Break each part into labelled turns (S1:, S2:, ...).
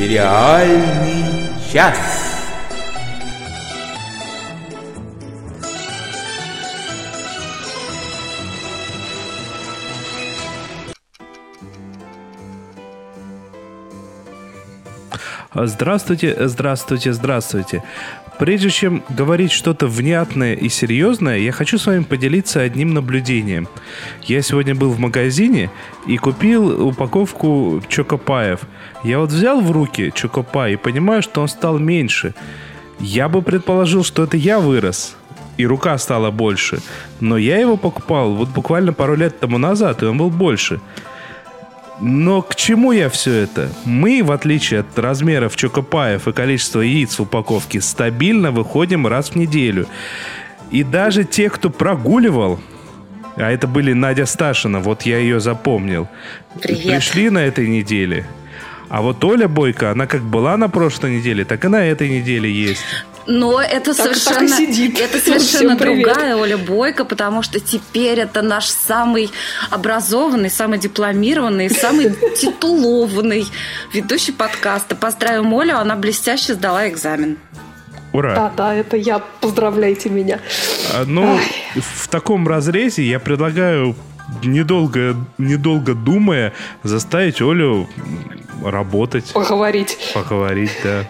S1: Сериальный час.
S2: Здравствуйте, здравствуйте, здравствуйте. Прежде чем говорить что-то внятное и серьезное, я хочу с вами поделиться одним наблюдением. Я сегодня был в магазине и купил упаковку чокопаев. Я вот взял в руки чокопай и понимаю, что он стал меньше. Я бы предположил, что это я вырос, и рука стала больше. Но я его покупал вот буквально пару лет тому назад, и он был больше. Но к чему я все это? Мы, в отличие от размеров чокопаев и количества яиц в упаковке, стабильно выходим раз в неделю. И даже те, кто прогуливал, а это были Надя Сташина, вот я ее запомнил,
S3: Привет.
S2: пришли на этой неделе. А вот Оля Бойко, она как была на прошлой неделе, так и на этой неделе есть.
S3: Но это
S4: Так- так и
S3: совершенно,
S4: сидит.
S3: это совершенно другая Оля Бойко, потому что теперь это наш самый образованный, самый дипломированный, самый титулованный ведущий подкаста. Поздравим Олю, она блестяще сдала экзамен.
S2: Ура!
S4: Да, да, это я. Поздравляйте меня.
S2: А, Ну, в таком разрезе я предлагаю, недолго, недолго думая, заставить Олю работать,
S4: Поговорить.
S2: поговорить, да.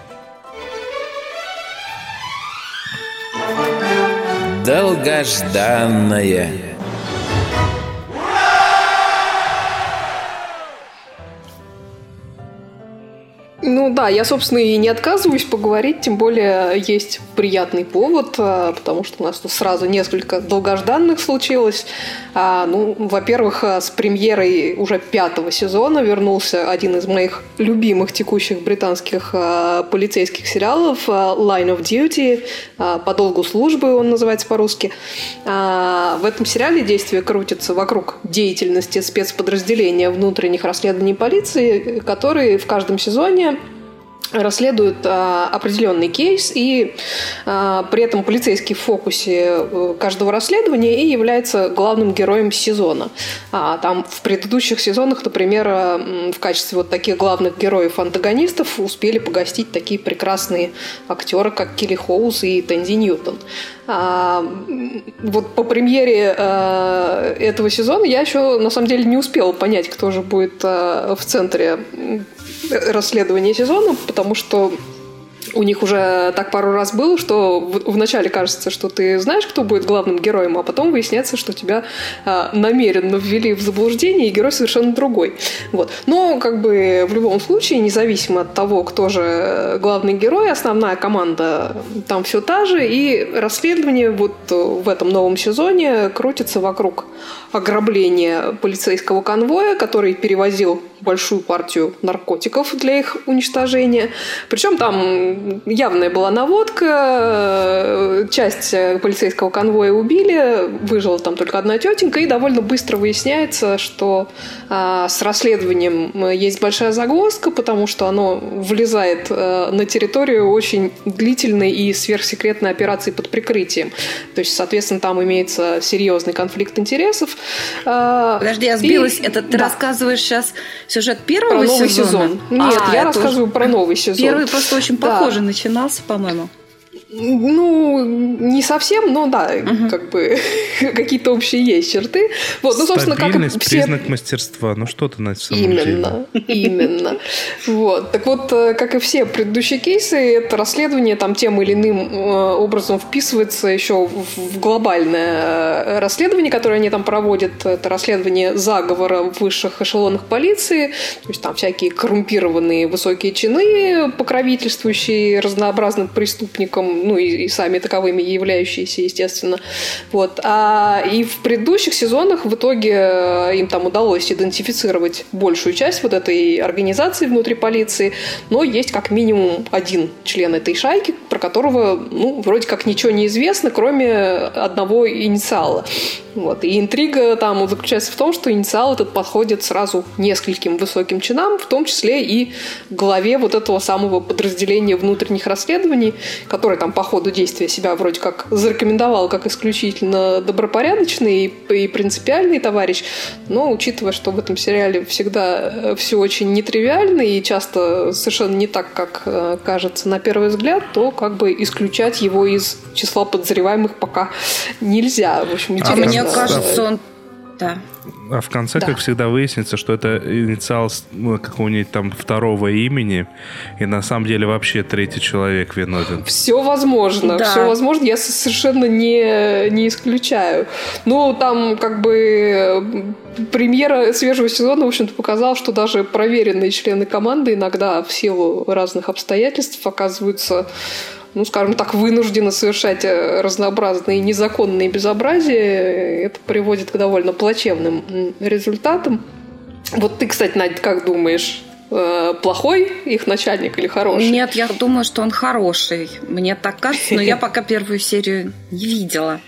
S1: Долгожданное.
S4: Ну да, я, собственно, и не отказываюсь поговорить, тем более есть приятный повод, а, потому что у нас тут сразу несколько долгожданных случилось. А, Ну, во-первых, а, с премьерой уже пятого сезона вернулся один из моих любимых текущих британских полицейских сериалов Line of Duty, по долгу службы он называется по-русски. В этом сериале действие крутится вокруг деятельности спецподразделения внутренних расследований полиции, которые в каждом сезоне расследуют а, определенный кейс, и а, при этом полицейский в фокусе э, каждого расследования и является главным героем сезона. А, там в предыдущих сезонах, например, а, в качестве вот таких главных героев-антагонистов успели погостить такие прекрасные актеры, как Килли Хоус и Тенди Ньютон. А, вот по премьере а, этого сезона я еще на самом деле не успела понять, кто же будет а, в центре расследования сезона, потому что у них уже так пару раз было, что вначале кажется, что ты знаешь, кто будет главным героем, а потом выясняется, что тебя а, намеренно ввели в заблуждение, и герой совершенно другой. Вот. Но, как бы, в любом случае, независимо от того, кто же главный герой, основная команда там все та же, и расследование вот э, в этом новом сезоне крутится вокруг ограбления полицейского конвоя, который перевозил большую партию наркотиков для их уничтожения. Причем там явная была наводка, э, часть полицейского конвоя убили, выжила там только одна тетенька, и довольно быстро выясняется, что а, с расследованием есть большая загвоздка, потому что оно влезает э, на территорию очень длительной и сверхсекретной операции под прикрытием. То есть, соответственно, там имеется серьезный конфликт интересов. А,
S3: Подожди, я
S4: и-
S3: сбилась. Это ты
S4: да.
S3: рассказываешь сейчас сюжет первого
S4: Про новый
S3: сезона?
S4: сезон. Нет,
S3: А,
S4: я рассказываю
S3: уже-
S4: про новый сезон.
S3: Первый просто очень
S4: Да.
S3: Похоже начинался, по-моему.
S4: Ну, не совсем, но да, как бы какие-то общие есть черты. Вот, ну, собственно, как и все
S2: признак мастерства. Ну что ты на самом деле?
S4: Именно, именно. Вот. Так вот, э, как и все предыдущие кейсы, это расследование там тем или иным э, образом вписывается еще в в глобальное э, расследование, которое они там проводят. Это расследование заговора в высших эшелонах полиции. То есть там всякие коррумпированные высокие чины, покровительствующие разнообразным преступникам, ну и, и сами таковыми являющиеся, естественно. Вот. А, и в предыдущих сезонах в итоге э, им там удалось идентифицировать большую часть вот этой организации внутри полиции, но есть как минимум один член этой шайки, про которого, ну, вроде как ничего не известно, кроме одного инициала. Вот. И интрига там заключается в том, что инициал этот подходит сразу нескольким высоким чинам, в том числе и главе вот этого самого подразделения внутренних расследований, который там там по ходу действия себя вроде как зарекомендовал как исключительно добропорядочный и, принципиальный товарищ, но учитывая, что в этом сериале всегда э, все очень нетривиально и часто совершенно не так, как э, кажется на первый взгляд, то как бы исключать его из числа подозреваемых пока нельзя. В общем,
S3: интересно. А мне кажется, он
S2: да. А в конце, да. как всегда, выяснится, что это инициал ну, какого-нибудь там второго имени, и на самом деле вообще третий человек виновен.
S4: Все возможно, да. все возможно, я совершенно не, не исключаю. Ну, там как бы премьера свежего сезона, в общем-то, показала, что даже проверенные члены команды иногда в силу разных обстоятельств оказываются ну, скажем так, вынуждены совершать э, разнообразные незаконные безобразия, это приводит к довольно плачевным результатам. Вот ты, кстати, Надя, как думаешь, э, плохой их начальник или хороший?
S3: Нет, я думаю, что он хороший. Мне так кажется, но я пока первую серию не видела.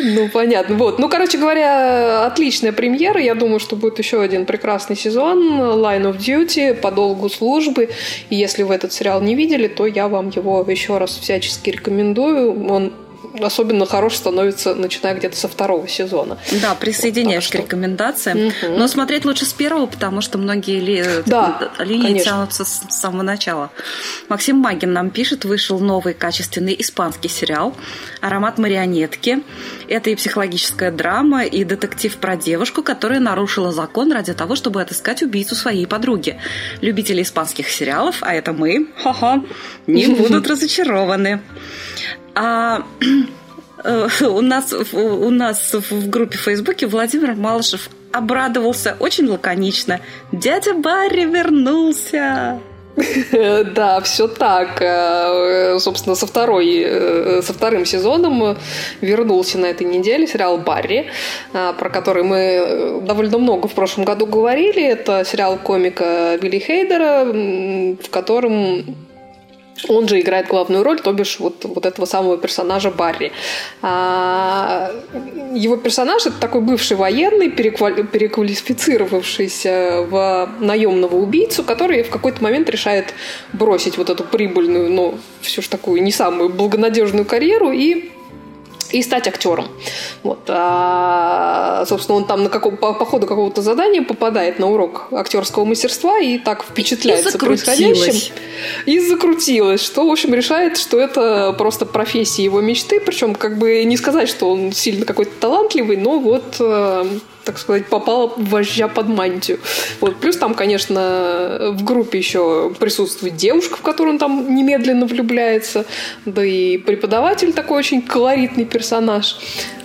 S4: Ну, понятно. Вот. Ну, короче говоря, отличная премьера. Я думаю, что будет еще один прекрасный сезон Line of Duty по долгу службы. И если вы этот сериал не видели, то я вам его еще раз всячески рекомендую. Он особенно хорош становится, начиная где-то со второго сезона.
S3: Да, присоединяюсь вот, к рекомендациям. Угу. Но смотреть лучше с первого, потому что многие ли... да, линии конечно. тянутся с самого начала. Максим Магин нам пишет, вышел новый качественный испанский сериал «Аромат марионетки». Это и психологическая драма, и детектив про девушку, которая нарушила закон ради того, чтобы отыскать убийцу своей подруги. Любители испанских сериалов, а это мы, ха-ха, не будут разочарованы. А э, у нас, у нас в группе в Фейсбуке Владимир Малышев обрадовался очень лаконично. Дядя Барри вернулся.
S4: Да, все так. Э, собственно, со, второй, э, со вторым сезоном вернулся на этой неделе сериал «Барри», про который мы довольно много в прошлом году говорили. Это сериал комика Билли Хейдера, в котором он же играет главную роль, то бишь вот, вот этого самого персонажа Барри. А, его персонаж это такой бывший военный, переквали, переквалифицировавшийся в наемного убийцу, который в какой-то момент решает бросить вот эту прибыльную, но все же такую не самую благонадежную карьеру и и стать актером. Вот. А, собственно, он там на каком, по, по ходу какого-то задания попадает на урок актерского мастерства и так впечатляется и происходящим. И закрутилось, что, в общем, решает, что это просто профессия его мечты. Причем, как бы не сказать, что он сильно какой-то талантливый, но вот э, так сказать, попала вожжа под мантию. Вот. Плюс там, конечно, в группе еще присутствует девушка, в которую он там немедленно влюбляется, да и преподаватель такой очень колоритный персонаж.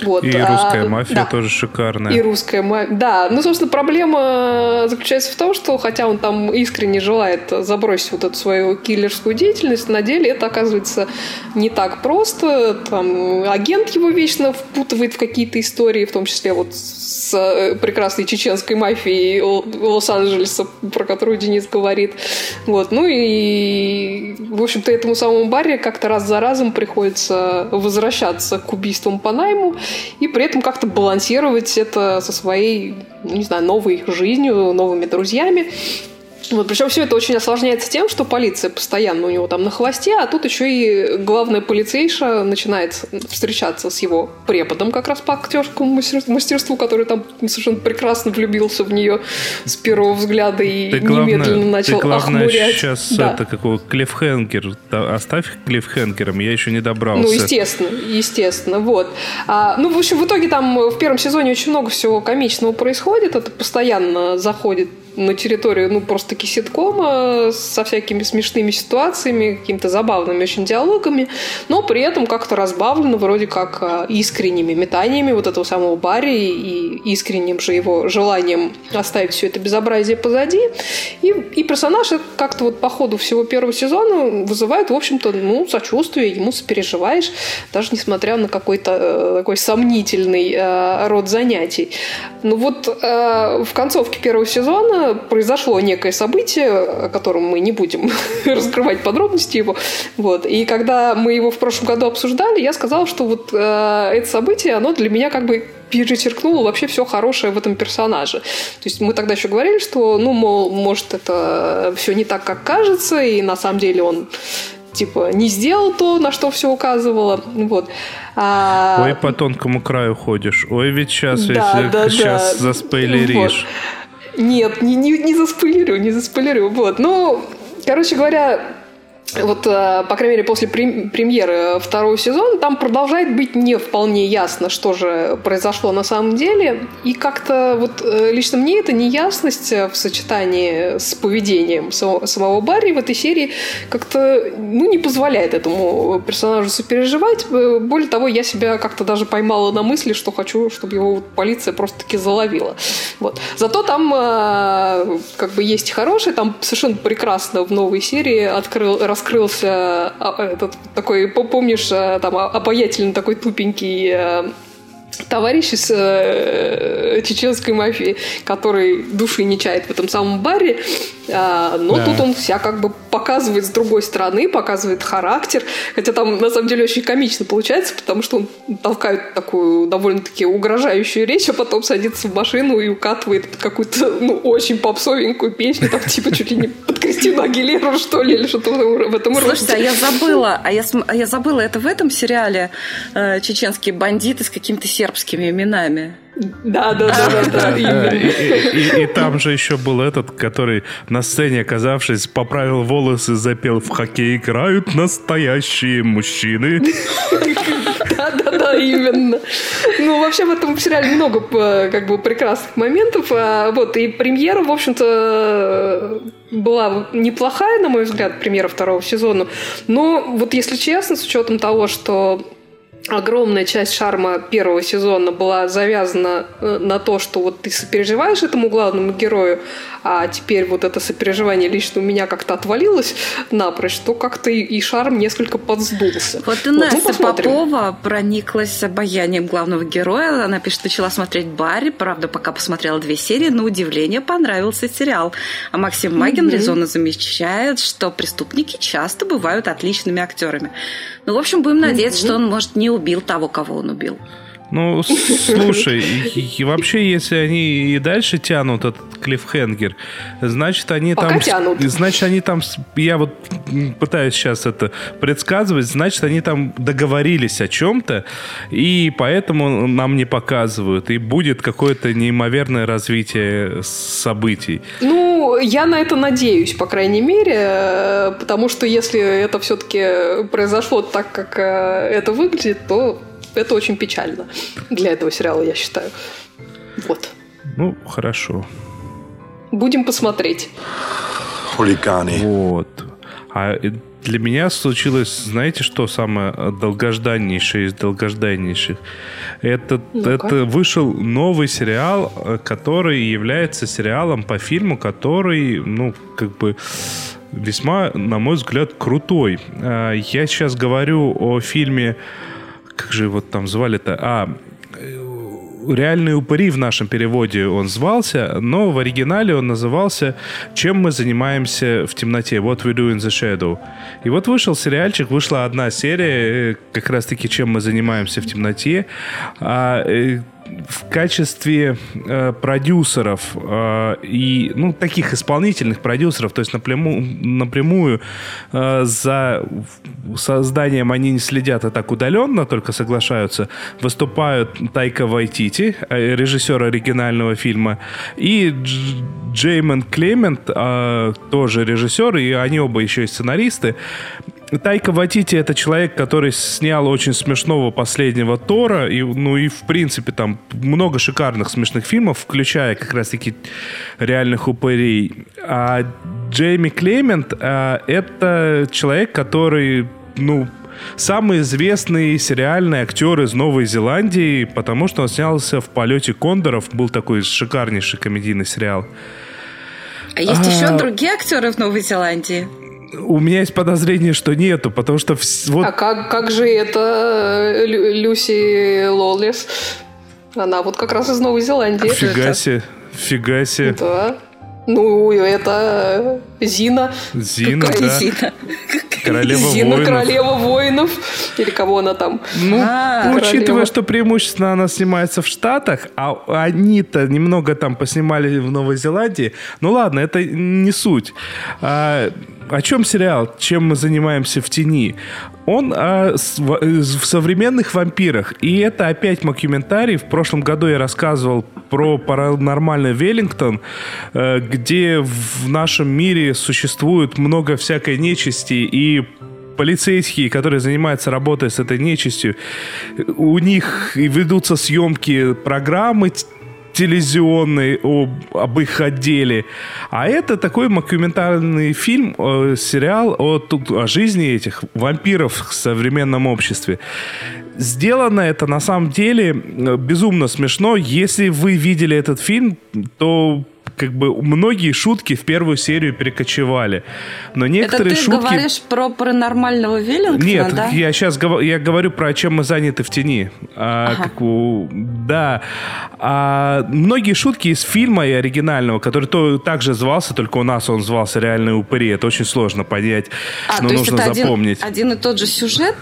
S4: Вот.
S2: И а, русская мафия да. тоже шикарная.
S4: И русская мафия. Да, ну, собственно, проблема заключается в том, что хотя он там искренне желает забросить вот эту свою киллерскую деятельность, на деле это оказывается не так просто. Там агент его вечно впутывает в какие-то истории, в том числе вот с э, прекрасной чеченской мафией Лос-Анджелеса, про которую Денис говорит. Вот. Ну и, в общем-то, этому самому Барри как-то раз за разом приходится возвращаться к убийствам по найму и при этом как-то балансировать это со своей, не знаю, новой жизнью, новыми друзьями. Вот, причем все это очень осложняется тем, что полиция постоянно у него там на хвосте, а тут еще и главная полицейша начинает встречаться с его преподом как раз по актерскому мастерству, который там совершенно прекрасно влюбился в нее с первого взгляда и ты немедленно главное, начал ты главное охмурять.
S2: сейчас да. это какого клиффхенгер, оставь клиффхенгером, я еще не добрался.
S4: Ну, естественно, естественно, вот. А, ну, в общем, в итоге там в первом сезоне очень много всего комичного происходит, это постоянно заходит на территорию, ну, просто-таки ситкома со всякими смешными ситуациями, какими-то забавными очень диалогами, но при этом как-то разбавлено вроде как а, искренними метаниями вот этого самого Барри и искренним же его желанием оставить все это безобразие позади. И, и персонаж как-то вот по ходу всего первого сезона вызывает, в общем-то, ну, сочувствие, ему сопереживаешь, даже несмотря на какой-то э, такой сомнительный э, род занятий. Ну вот э, в концовке первого сезона произошло некое событие, о котором мы не будем раскрывать подробности его. Вот. И когда мы его в прошлом году обсуждали, я сказала, что вот э, это событие, оно для меня как бы перечеркнуло вообще все хорошее в этом персонаже. То есть мы тогда еще говорили, что, ну, мол, может, это все не так, как кажется, и на самом деле он типа не сделал то, на что все указывало. Вот.
S2: А... Ой, по тонкому краю ходишь. Ой, ведь сейчас, да, ведь да, сейчас да. заспойлеришь.
S4: Вот. Нет, не, не, не заспойлерю, не заспойлерю. Вот. Ну, короче говоря, вот, э, по крайней мере, после премьеры второго сезона, там продолжает быть не вполне ясно, что же произошло на самом деле. И как-то вот э, лично мне эта неясность в сочетании с поведением самого Барри в этой серии как-то ну, не позволяет этому персонажу сопереживать. Э, более того, я себя как-то даже поймала на мысли, что хочу, чтобы его полиция просто-таки заловила. Вот. Зато там как бы есть хороший, там совершенно прекрасно в новой серии открыл, раскрылся а, этот такой, помнишь, э, там обаятельный такой тупенький э, товарищ из э, чеченской мафии, который души не чает в этом самом баре, а, но да. тут он вся как бы показывает с другой стороны, показывает характер, хотя там на самом деле очень комично получается, потому что он толкает такую довольно-таки угрожающую речь, а потом садится в машину и укатывает какую-то ну, очень попсовенькую песню, там типа чуть ли не под Кристину Агилеру, что ли, или что-то в этом роде.
S3: Слушайте, а я забыла, а я, а я забыла, это в этом сериале э, чеченские бандиты с какими-то сербскими именами?
S4: Да, да, да, да, да.
S2: И, там же еще был этот, который на сцене, оказавшись, поправил волосы, запел «В хоккей играют настоящие мужчины».
S4: Да, да, да, именно. Ну, вообще в этом сериале много э, как бы прекрасных моментов. А, вот, и премьера, в общем-то, была неплохая, на мой взгляд, премьера второго сезона. Но вот если честно, с учетом того, что огромная часть шарма первого сезона была завязана э, на то, что вот ты сопереживаешь этому главному герою, а теперь вот это сопереживание лично у меня как-то отвалилось напрочь, то как-то и, шарм несколько подсдулся.
S3: Вот и вот, Настя ну, Попова прониклась обаянием главного героя. Она пишет, начала смотреть Барри, правда, пока посмотрела две серии, на удивление понравился сериал. А Максим Магин mm-hmm. резонно замечает, что преступники часто бывают отличными актерами. Ну, в общем, будем надеяться, mm-hmm. что он, может, не убил того, кого он убил.
S2: Ну, слушай, и, и вообще, если они и дальше тянут этот клиффхенгер, значит, они Пока там... Тянут. Значит, они там... Я вот пытаюсь сейчас это предсказывать. Значит, они там договорились о чем-то, и поэтому нам не показывают. И будет какое-то неимоверное развитие событий.
S4: Ну, я на это надеюсь, по крайней мере, потому что если это все-таки произошло так, как э, это выглядит, то это очень печально для этого сериала, я считаю. Вот.
S2: Ну, хорошо.
S4: Будем посмотреть.
S2: Хулиганы. Вот. А для меня случилось, знаете, что самое долгожданнейшее из долгожданнейших? Это, это вышел новый сериал, который является сериалом по фильму, который, ну, как бы весьма, на мой взгляд, крутой. А, я сейчас говорю о фильме как же вот там звали-то? А, реальные упыри в нашем переводе он звался, но в оригинале он назывался «Чем мы занимаемся в темноте?» «What we do in the shadow». И вот вышел сериальчик, вышла одна серия, э, как раз-таки «Чем мы занимаемся в темноте». А, э, в качестве э, продюсеров э, и ну таких исполнительных продюсеров, то есть напрямую, напрямую э, за созданием они не следят, а так удаленно только соглашаются, выступают Тайка Вайтити, э, режиссер оригинального фильма, и Дж Джеймон Клемент, э, тоже режиссер, и они оба еще и сценаристы. Тайка Ватити это человек, который снял очень смешного последнего Тора, и, ну и в принципе там много шикарных смешных фильмов, включая как раз-таки реальных упырей. А Джейми Клемент а, это человек, который, ну, самый известный сериальный актер из Новой Зеландии, потому что он снялся в «Полете кондоров», был такой шикарнейший комедийный сериал.
S3: А есть а... еще другие актеры в Новой Зеландии?
S2: У меня есть подозрение, что нету, потому что...
S4: Вот... А как, как же это э, Лю, Люси Лоллес? Она вот как раз из Новой Зеландии.
S2: Фига себе, фига себе.
S4: Да. Ну, это Зина.
S2: Зина, Какая да. Зина?
S4: Королева Зина, воинов. королева воинов. Или кого она там?
S2: Ну, а, учитывая, королева. что преимущественно она снимается в Штатах, а они-то немного там поснимали в Новой Зеландии, ну ладно, это не суть. А, о чем сериал? Чем мы занимаемся в тени? Он о в современных вампирах. И это опять мокюментарий. В прошлом году я рассказывал про паранормальный Веллингтон, э, где в нашем мире существует много всякой нечисти и полицейские, которые занимаются работой с этой нечистью, у них ведутся съемки программы телевизионный об, об их отделе. А это такой документальный фильм, э, сериал о, о жизни этих вампиров в современном обществе. Сделано это на самом деле э, безумно смешно. Если вы видели этот фильм, то как бы многие шутки в первую серию перекочевали. Но некоторые
S3: Это ты
S2: шутки...
S3: говоришь про паранормального Веллингтона,
S2: Нет,
S3: да?
S2: я сейчас я говорю про чем мы заняты в тени. А,
S3: Ага.
S2: как у- да. А, многие шутки из фильма и оригинального, который то, также звался, только у нас он звался «Реальные упыри». Это очень сложно понять,
S3: А,
S2: но
S3: то есть
S2: нужно
S3: это один,
S2: запомнить.
S3: один и тот же сюжет?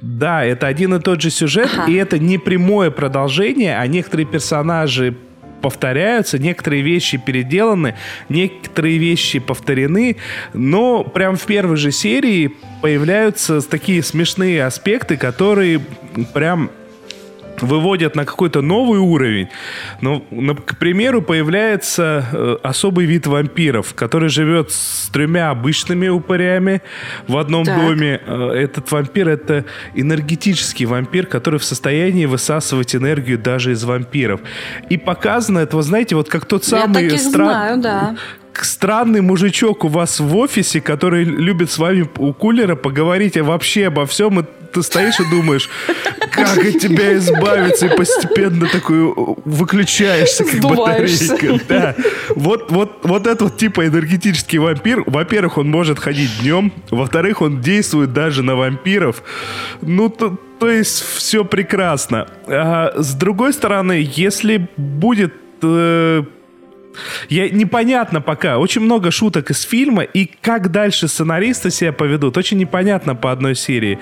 S2: Да, это один и тот же сюжет,
S3: Ага.
S2: и это не прямое продолжение, а некоторые персонажи повторяются, некоторые вещи переделаны, некоторые вещи повторены, но прям в первой же серии появляются такие смешные аспекты, которые прям выводят на какой-то новый уровень. Ну, на- к примеру, появляется э, особый вид вампиров, который живет с тремя обычными упырями в одном
S3: Так.
S2: доме. Э, Этот вампир это энергетический вампир, который в состоянии высасывать энергию даже из вампиров. И показано это, вы знаете, вот как тот самый
S3: Я таких
S2: стра-
S3: знаю, да.
S2: странный мужичок у вас в офисе, который любит с вами у кулера поговорить а вообще обо всем, и ты стоишь и думаешь, как от тебя избавиться, и постепенно такой э, выключаешься, как
S4: Сдуваешься.
S2: батарейка. Да. Вот, вот, вот этот вот типа энергетический вампир, во-первых, он может ходить днем, во-вторых, он действует даже на вампиров. Ну, то, то есть все прекрасно. А, с другой стороны, если будет э, я непонятно пока. Очень много шуток из фильма, и как дальше сценаристы себя поведут, очень непонятно по одной серии.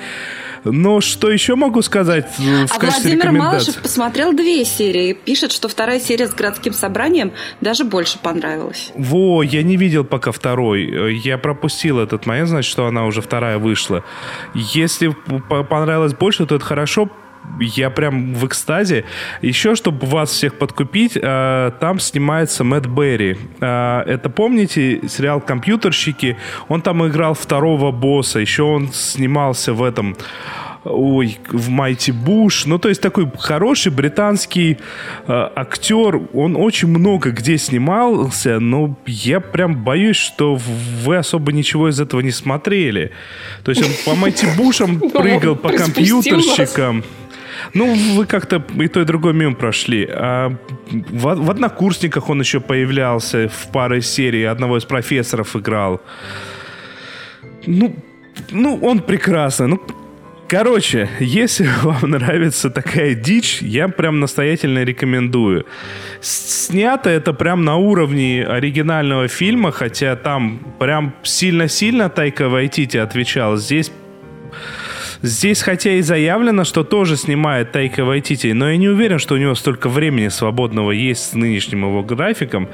S2: Но что еще могу сказать э, в
S3: А
S2: качестве
S3: Владимир? Малышев посмотрел две серии. Пишет, что вторая серия с городским собранием даже больше понравилась.
S2: Во, я не видел пока второй. Э, Я пропустил этот момент, значит, что она уже вторая вышла. Если понравилось больше, то это хорошо. Я прям в экстазе. Еще, чтобы вас всех подкупить, э, там снимается Мэтт Берри. Э, это помните сериал «Компьютерщики»? Он там играл второго босса. Еще он снимался в этом ой, в Майти Буш. Ну, то есть такой хороший британский э, актер. Он очень много где снимался, но я прям боюсь, что вы особо ничего из этого не смотрели. То есть он по Майти Бушам прыгал, по
S4: приспустил вас.
S2: Ну, вы как-то и то, и другое мимо прошли. А в, в «Однокурсниках» он еще появлялся в паре серий, одного из профессоров играл. Ну, ну, он прекрасно. Ну, короче, если вам нравится такая дичь, я прям настоятельно рекомендую. Снято это прям на уровне оригинального фильма, хотя там прям сильно-сильно Тайка Вайтити отвечал. Здесь Здесь, хотя и заявлено, что тоже снимает Тайка Вайтити, но я не уверен, что у него столько времени свободного есть с нынешним его графиком.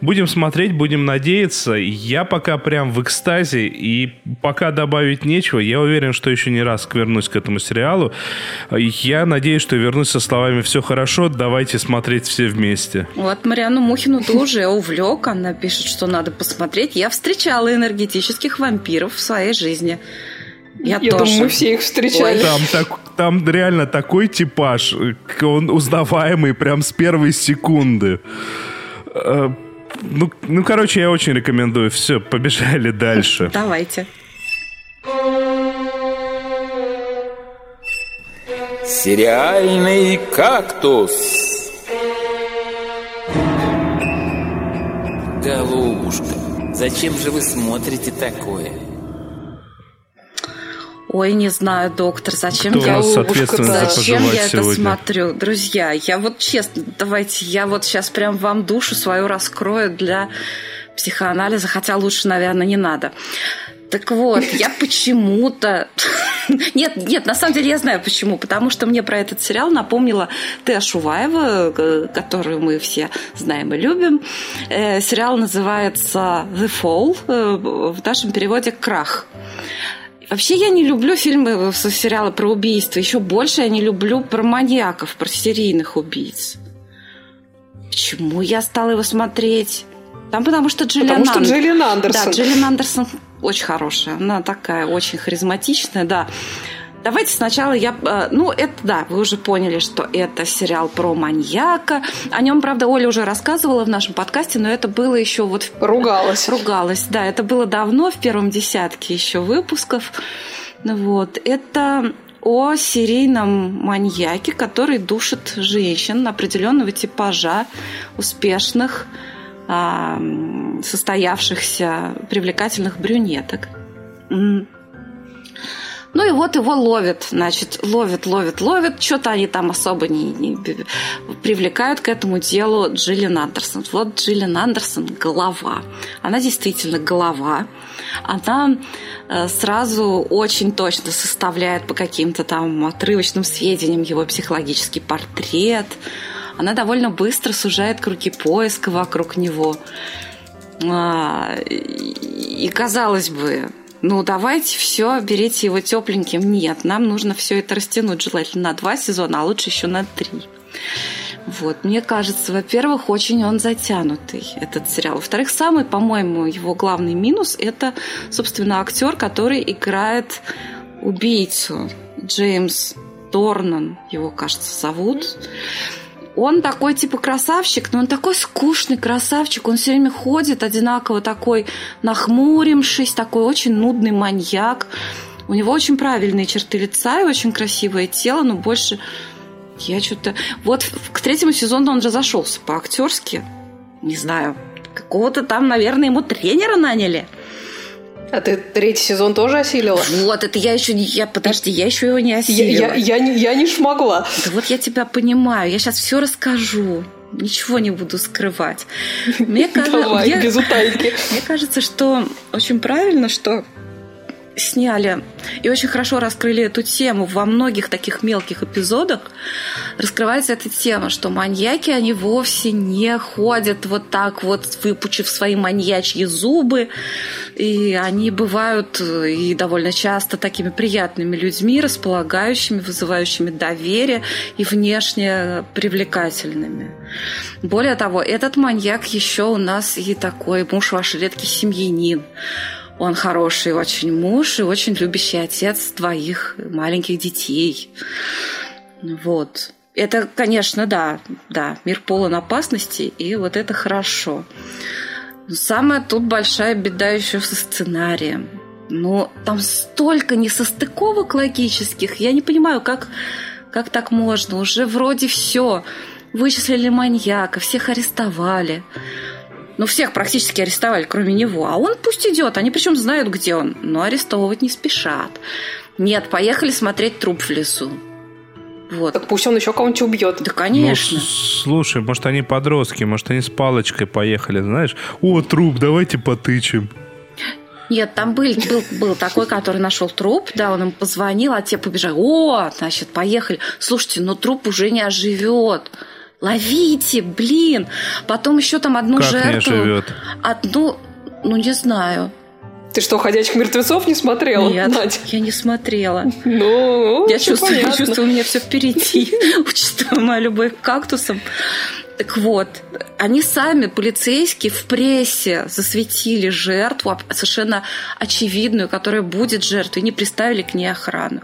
S2: Будем смотреть, будем надеяться. Я пока прям в экстазе, и пока добавить нечего. Я уверен, что еще не раз вернусь к этому сериалу. Я надеюсь, что вернусь со словами «все хорошо, давайте смотреть все вместе».
S3: Вот Мариану Мухину ты уже увлек. Она пишет, что надо посмотреть. Я встречала энергетических вампиров в своей жизни. Я,
S4: Я
S3: тоже.
S4: думаю, мы все их встречали.
S2: Там, так- там реально такой типаж, он узнаваемый прям с первой секунды. Э, Ну, ну, короче, я очень рекомендую. Все, побежали дальше.
S3: Давайте.
S1: Сериальный кактус. Голубушка, зачем же вы смотрите такое?
S3: Ой, не знаю, доктор, зачем
S2: Кто у
S3: я...
S2: нас за
S4: да.
S3: Зачем я это
S2: сегодня?
S3: смотрю? Друзья, я вот честно, давайте, я вот сейчас прям вам душу свою раскрою для психоанализа, хотя лучше, наверное, не надо. Так вот, я почему-то... Нет, нет, на самом деле я знаю почему. Потому что мне про этот сериал напомнила Теа Шуваева, э, которую мы все знаем и любим. Э, сериал называется The Fall, э, в нашем переводе «Крах». Вообще я не люблю фильмы, сериалы про убийства. Еще больше я не люблю про маньяков, про серийных убийц. Почему я стала его смотреть? Там потому что Джиллиан
S4: Потому что Джиллиан Андерсон.
S3: Да, Джиллиан Андерсон очень хорошая. Она такая очень харизматичная, да. Давайте сначала я... Э, ну, это, да, вы уже поняли, что это сериал про маньяка. О нем, правда, Оля уже рассказывала в нашем подкасте, но это было еще вот...
S4: Ругалась.
S3: Ругалась, да. Это было давно, в первом десятке еще выпусков. Вот. Это о серийном маньяке, который душит женщин определенного типажа, успешных, состоявшихся привлекательных брюнеток. Ну и вот его ловят, значит, ловят, ловят, ловят. Что-то они там особо не, не привлекают к этому делу Джиллиан Андерсон. Вот Джиллиан Андерсон – голова. Она действительно голова. Она э, сразу очень точно составляет по каким-то там отрывочным сведениям его психологический портрет. Она довольно быстро сужает круги поиска вокруг него. А, и казалось бы, ну давайте все, берите его тепленьким. Нет, нам нужно все это растянуть желательно на два сезона, а лучше еще на три. Вот, мне кажется, во-первых, очень он затянутый, этот сериал. Во-вторых, самый, по-моему, его главный минус – это, собственно, актер, который играет убийцу. Джеймс Торнан, его, кажется, зовут. Он такой типа красавчик, но он такой скучный красавчик. Он все время ходит одинаково такой нахмуримшись, такой очень нудный маньяк. У него очень правильные черты лица и очень красивое тело, но больше я что-то... Вот к третьему сезону он разошелся по-актерски. Не знаю, какого-то там, наверное, ему тренера наняли.
S4: А ты третий сезон тоже осилила?
S3: Вот, это я еще не... Я, подожди, я еще его не осилила.
S4: Я, я, я, я не шмогла.
S3: Да вот я тебя понимаю. Я сейчас все расскажу. Ничего не буду скрывать.
S4: Мне кажется, Давай, без утайки.
S3: Мне кажется, что очень правильно, что сняли и очень хорошо раскрыли эту тему во многих таких мелких эпизодах. Раскрывается эта тема, что маньяки, они вовсе не ходят вот так вот, выпучив свои маньячьи зубы. И они бывают и довольно часто такими приятными людьми, располагающими, вызывающими доверие и внешне привлекательными. Более того, этот маньяк еще у нас и такой муж ваш редкий семьянин он хороший очень муж и очень любящий отец двоих маленьких детей. Вот. Это, конечно, да, да, мир полон опасностей, и вот это хорошо. Но самая тут большая беда еще со сценарием. Но там столько несостыковок логических. Я не понимаю, как, как так можно. Уже вроде все. Вычислили маньяка, всех арестовали. Ну, всех практически арестовали, кроме него. А он пусть идет. Они причем знают, где он. Но арестовывать не спешат. Нет, поехали смотреть труп в лесу. Вот.
S4: Так пусть он еще кого-нибудь убьет.
S3: Да, конечно. Ну,
S2: слушай, может, они подростки, может, они с палочкой поехали, знаешь? О, труп, давайте потычем.
S3: Нет, там был, был, был такой, который нашел труп, да, он им позвонил, а те побежали. О, значит, поехали. Слушайте, но труп уже не оживет ловите, блин. Потом еще там одну
S2: как
S3: жертву.
S2: Не живет?
S3: Одну, ну не знаю.
S4: Ты что, ходячих мертвецов не смотрела?
S3: Нет, Надя? я не смотрела.
S4: Ну,
S3: я чувствую, чувствую, у меня все впереди, учитывая мою любовь к кактусам. Так вот, они сами, полицейские, в прессе засветили жертву, совершенно очевидную, которая будет жертвой, и не приставили к ней охрану.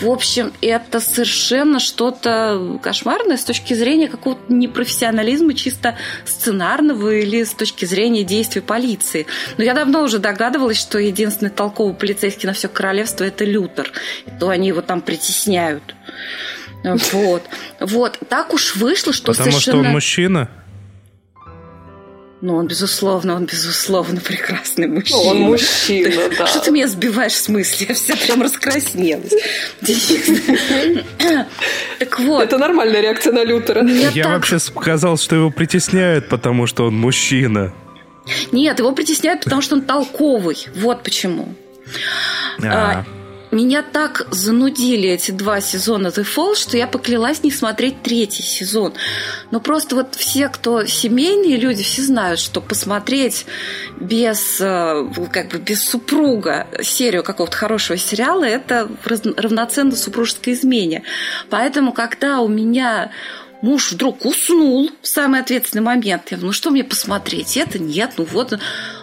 S3: В общем, это совершенно что-то кошмарное с точки зрения какого-то непрофессионализма, чисто сценарного или с точки зрения действий полиции. Но я давно уже догадывалась, что единственный толковый полицейский на все королевство – это Лютер. И то они его там притесняют. Вот. Вот. Так уж вышло, что
S2: Потому
S3: совершенно...
S2: что он мужчина?
S3: Ну, он, безусловно, он, безусловно, прекрасный мужчина.
S4: Он мужчина,
S3: ты,
S4: да.
S3: Что ты меня сбиваешь с мысли? Я вся прям раскраснелась. Так вот.
S4: Это нормальная реакция на Лютера.
S2: Я вообще сказал, что его притесняют, потому что он мужчина.
S3: Нет, его притесняют, потому что он толковый. Вот почему.
S2: А,
S3: Меня так занудили эти два сезона The Fall, что я поклялась не смотреть третий сезон. Но просто вот все, кто семейные люди, все знают, что посмотреть без, э, как бы без супруга серию какого-то хорошего сериала это равноценно супружеской измене. Поэтому, когда у меня муж вдруг уснул в самый ответственный момент. Я думаю, ну что мне посмотреть? Это нет, ну вот,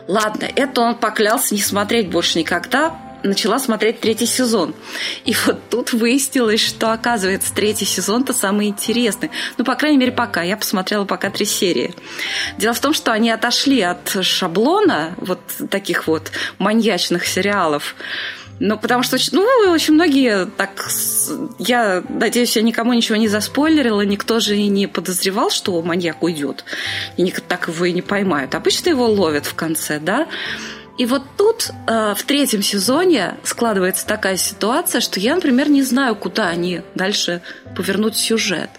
S3: ладно, это он поклялся не смотреть больше никогда. Начала смотреть третий сезон. И вот тут выяснилось, что, оказывается, третий сезон-то самый интересный. Ну, по крайней мере, пока. Я посмотрела пока три серии. Дело в том, что они отошли от шаблона вот таких вот маньячных сериалов. Ну, потому что, очень- ну, очень многие так... Я надеюсь, я никому ничего не заспойлерила, никто же и не подозревал, что маньяк уйдет. И так его и не поймают. Обычно его ловят в конце, да? И вот тут э, в третьем сезоне складывается такая ситуация, что я, например, не знаю, куда они дальше повернут сюжет.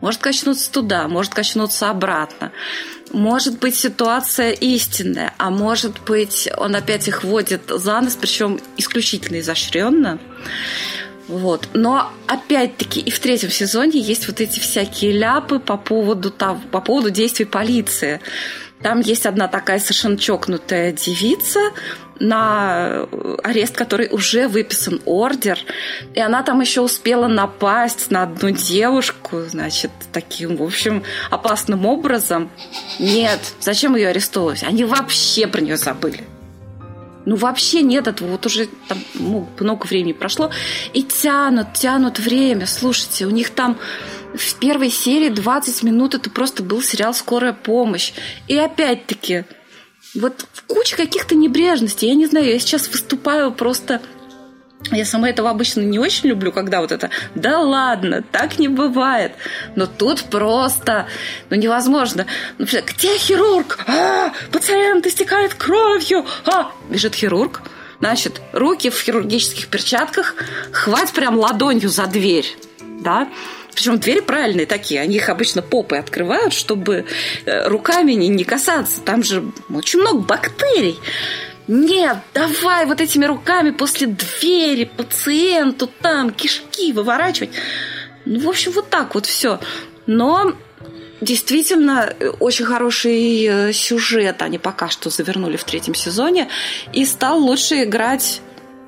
S3: Может качнуться туда, может качнуться обратно. Может быть ситуация истинная, а может быть он опять их вводит за нос, причем исключительно изощренно. Вот. Но опять-таки и в третьем сезоне есть вот эти всякие ляпы по поводу, того, по поводу действий полиции. Там есть одна такая совершенно чокнутая девица, на арест, который уже выписан ордер, и она там еще успела напасть на одну девушку, значит, таким, в общем, опасным образом. Нет, зачем ее арестовывать? Они вообще про нее забыли. Ну, вообще нет этого. Вот уже там ну, много времени прошло. И тянут, тянут время. Слушайте, у них там в первой серии 20 минут это просто был сериал «Скорая помощь». И опять-таки, вот куча каких-то небрежностей. Я не знаю, я сейчас выступаю просто... Я сама этого обычно не очень люблю, когда вот это «да ладно, так не бывает». Но тут просто ну, невозможно. Ну, где хирург? А, пациент истекает кровью. А, бежит хирург. Значит, руки в хирургических перчатках, хвать прям ладонью за дверь. Да? Причем двери правильные такие, они их обычно попой открывают, чтобы э, руками не, не касаться. Там же очень много бактерий. Нет, давай вот этими руками после двери пациенту там кишки выворачивать. Ну, в общем, вот так вот все. Но действительно очень хороший э, сюжет они пока что завернули в третьем сезоне. И стал лучше играть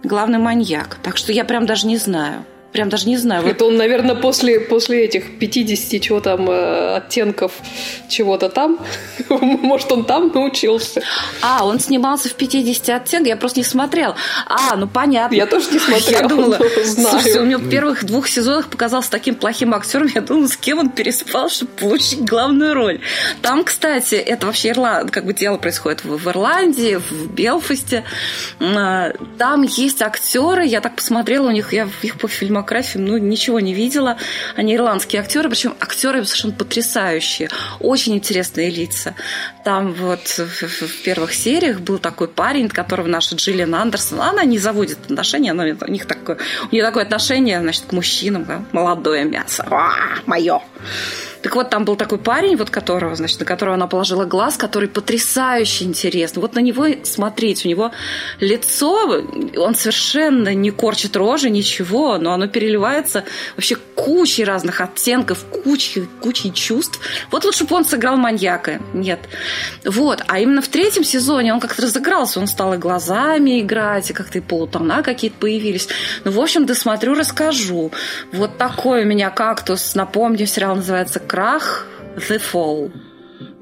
S3: главный маньяк. Так что я прям даже не знаю. Прям даже не знаю.
S4: Это он, наверное, после, после этих 50 чего там э, оттенков чего-то там. Может, он там научился.
S3: А, он снимался в 50 оттенках, я просто не смотрел. А, ну понятно.
S4: Я тоже не смотрела,
S3: Я думала, слушайте, он мне в первых двух сезонах показался таким плохим актером, я думала, с кем он переспал, чтобы получить главную роль. Там, кстати, это вообще Ирланд, как бы дело происходит в, в Ирландии, в Белфасте. А, Там есть актеры, я так посмотрела у них, я их по фильмографии, ну, ничего не видела. Они ирландские актеры, причем актеры совершенно потрясающие, очень интересные лица. Там вот в, в- первых сериях был такой парень, которого наша Джиллиан Андерсон, она не заводит отношения, но у них такое, у нее такое отношение, значит, к мужчинам, да, молодое мясо, мое. Так вот, там был такой парень, вот которого, значит, на которого она положила глаз, который потрясающе интересный. Вот на него смотреть, у него лицо, он совершенно не корчит рожи, ничего, но оно переливается вообще кучей разных оттенков, кучей, кучей чувств. Вот лучше бы он сыграл маньяка. Нет. Вот. А именно в третьем сезоне он как-то разыгрался. Он стал и глазами играть, и как-то и полутона какие-то появились. Ну, в общем, досмотрю, расскажу. Вот такой у меня кактус. Напомню, сериал называется «Крах The Fall».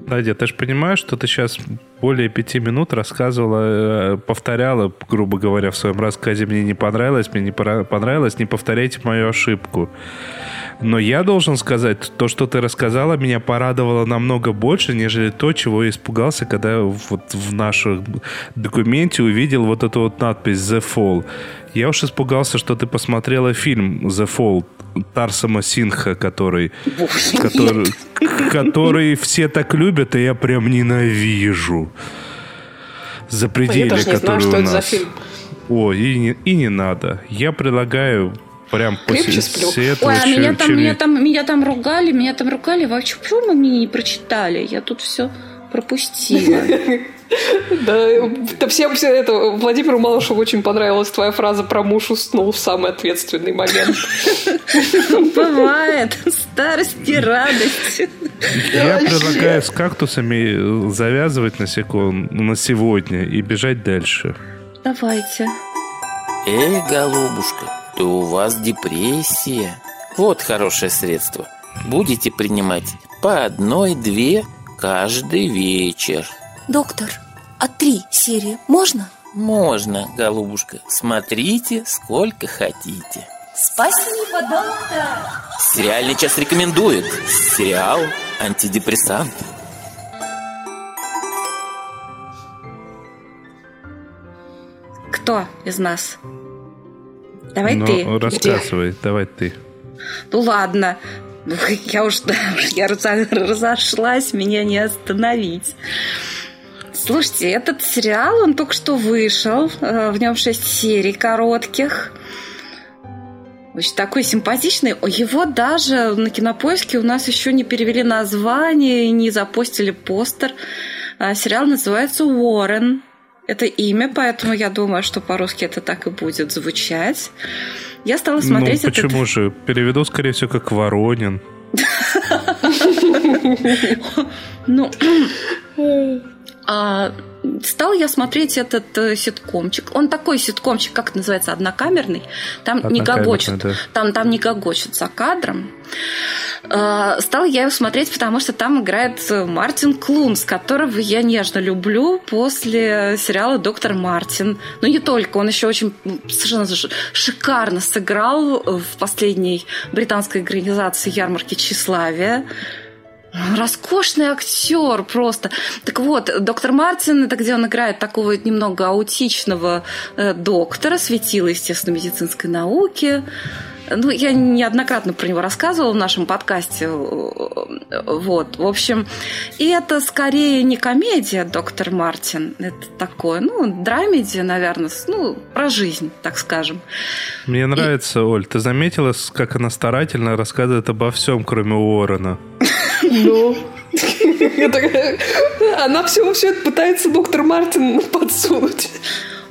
S2: Надя, ты же понимаешь, что ты сейчас более пяти минут рассказывала, э, повторяла, грубо говоря, в своем рассказе «мне не понравилось, мне не понравилось, не повторяйте мою ошибку». Но я должен сказать, то, что ты рассказала, меня порадовало намного больше, нежели то, чего я испугался, когда вот в нашем документе увидел вот эту вот надпись «The Fall». Я уж испугался, что ты посмотрела фильм «The Fall» Тарсама Синха, который, который, который все так любят, и я прям ненавижу. Запределье,
S4: Я даже не знаю,
S2: у
S4: это за
S2: нас.
S4: фильм.
S2: О, и не, и не надо. Я предлагаю прям после этого
S3: Ой, а меня там, меня там, меня там ругали, меня там ругали. Вообще, почему вы мне не прочитали? Я тут все пропустила.
S4: Да, всем все это Владимиру Малышеву очень понравилась твоя фраза про муж уснул в самый ответственный момент.
S3: Бывает. Старость и радость.
S2: Я предлагаю с кактусами завязывать на секунду, на сегодня и бежать дальше.
S3: Давайте.
S1: Эй, голубушка, то у вас депрессия. Вот хорошее средство. Будете принимать по одной-две каждый вечер.
S5: Доктор, а три серии можно?
S1: Можно, голубушка. Смотрите, сколько хотите.
S5: Спасибо, доктор.
S1: Сериальный час рекомендует. Сериал «Антидепрессант».
S3: Кто из нас? Давай
S2: Ну,
S3: ты.
S2: рассказывай, давай ты.
S3: Ну ладно. Ну, Я уж я разо- разошлась, меня не остановить. Слушайте, этот сериал, он только что вышел. э, В нем шесть серий коротких. Очень такой симпатичный. Его даже на кинопоиске у нас еще не перевели название не запостили постер. А, Сериал называется Уоррен. Это имя, поэтому я думаю, что по-русски это так и будет звучать. Я стала смотреть
S2: ну,
S3: этот-
S2: почему же? Переведу, скорее всего, как Воронин.
S3: Ну, а, стала я смотреть этот э, ситкомчик. Он такой ситкомчик, как это называется, однокамерный. Там не
S2: Однокамерный,
S3: гогочет.
S2: да.
S3: Там, там не гогочет за кадром. А, Стала я его смотреть, потому что там играет э, Мартин Клунс, которого я нежно люблю после сериала «Доктор Мартин». Но не только, он еще очень совершенно шикарно сыграл в последней британской экранизации «Ярмарки тщеславия». Роскошный актер просто. Так вот, доктор Мартин, это где он играет такого немного аутичного э, доктора, светила, естественно, медицинской науки. Ну, я неоднократно про него рассказывала в нашем подкасте. Э, Вот, в общем, и это скорее не комедия, доктор Мартин. Это такое, ну, драмеди, наверное, ну, про жизнь, так скажем.
S2: Мне нравится, Оль, ты заметила, как она старательно рассказывает обо всем, кроме Уоррена?
S4: Ну, она все, все это пытается доктор Мартин подсунуть.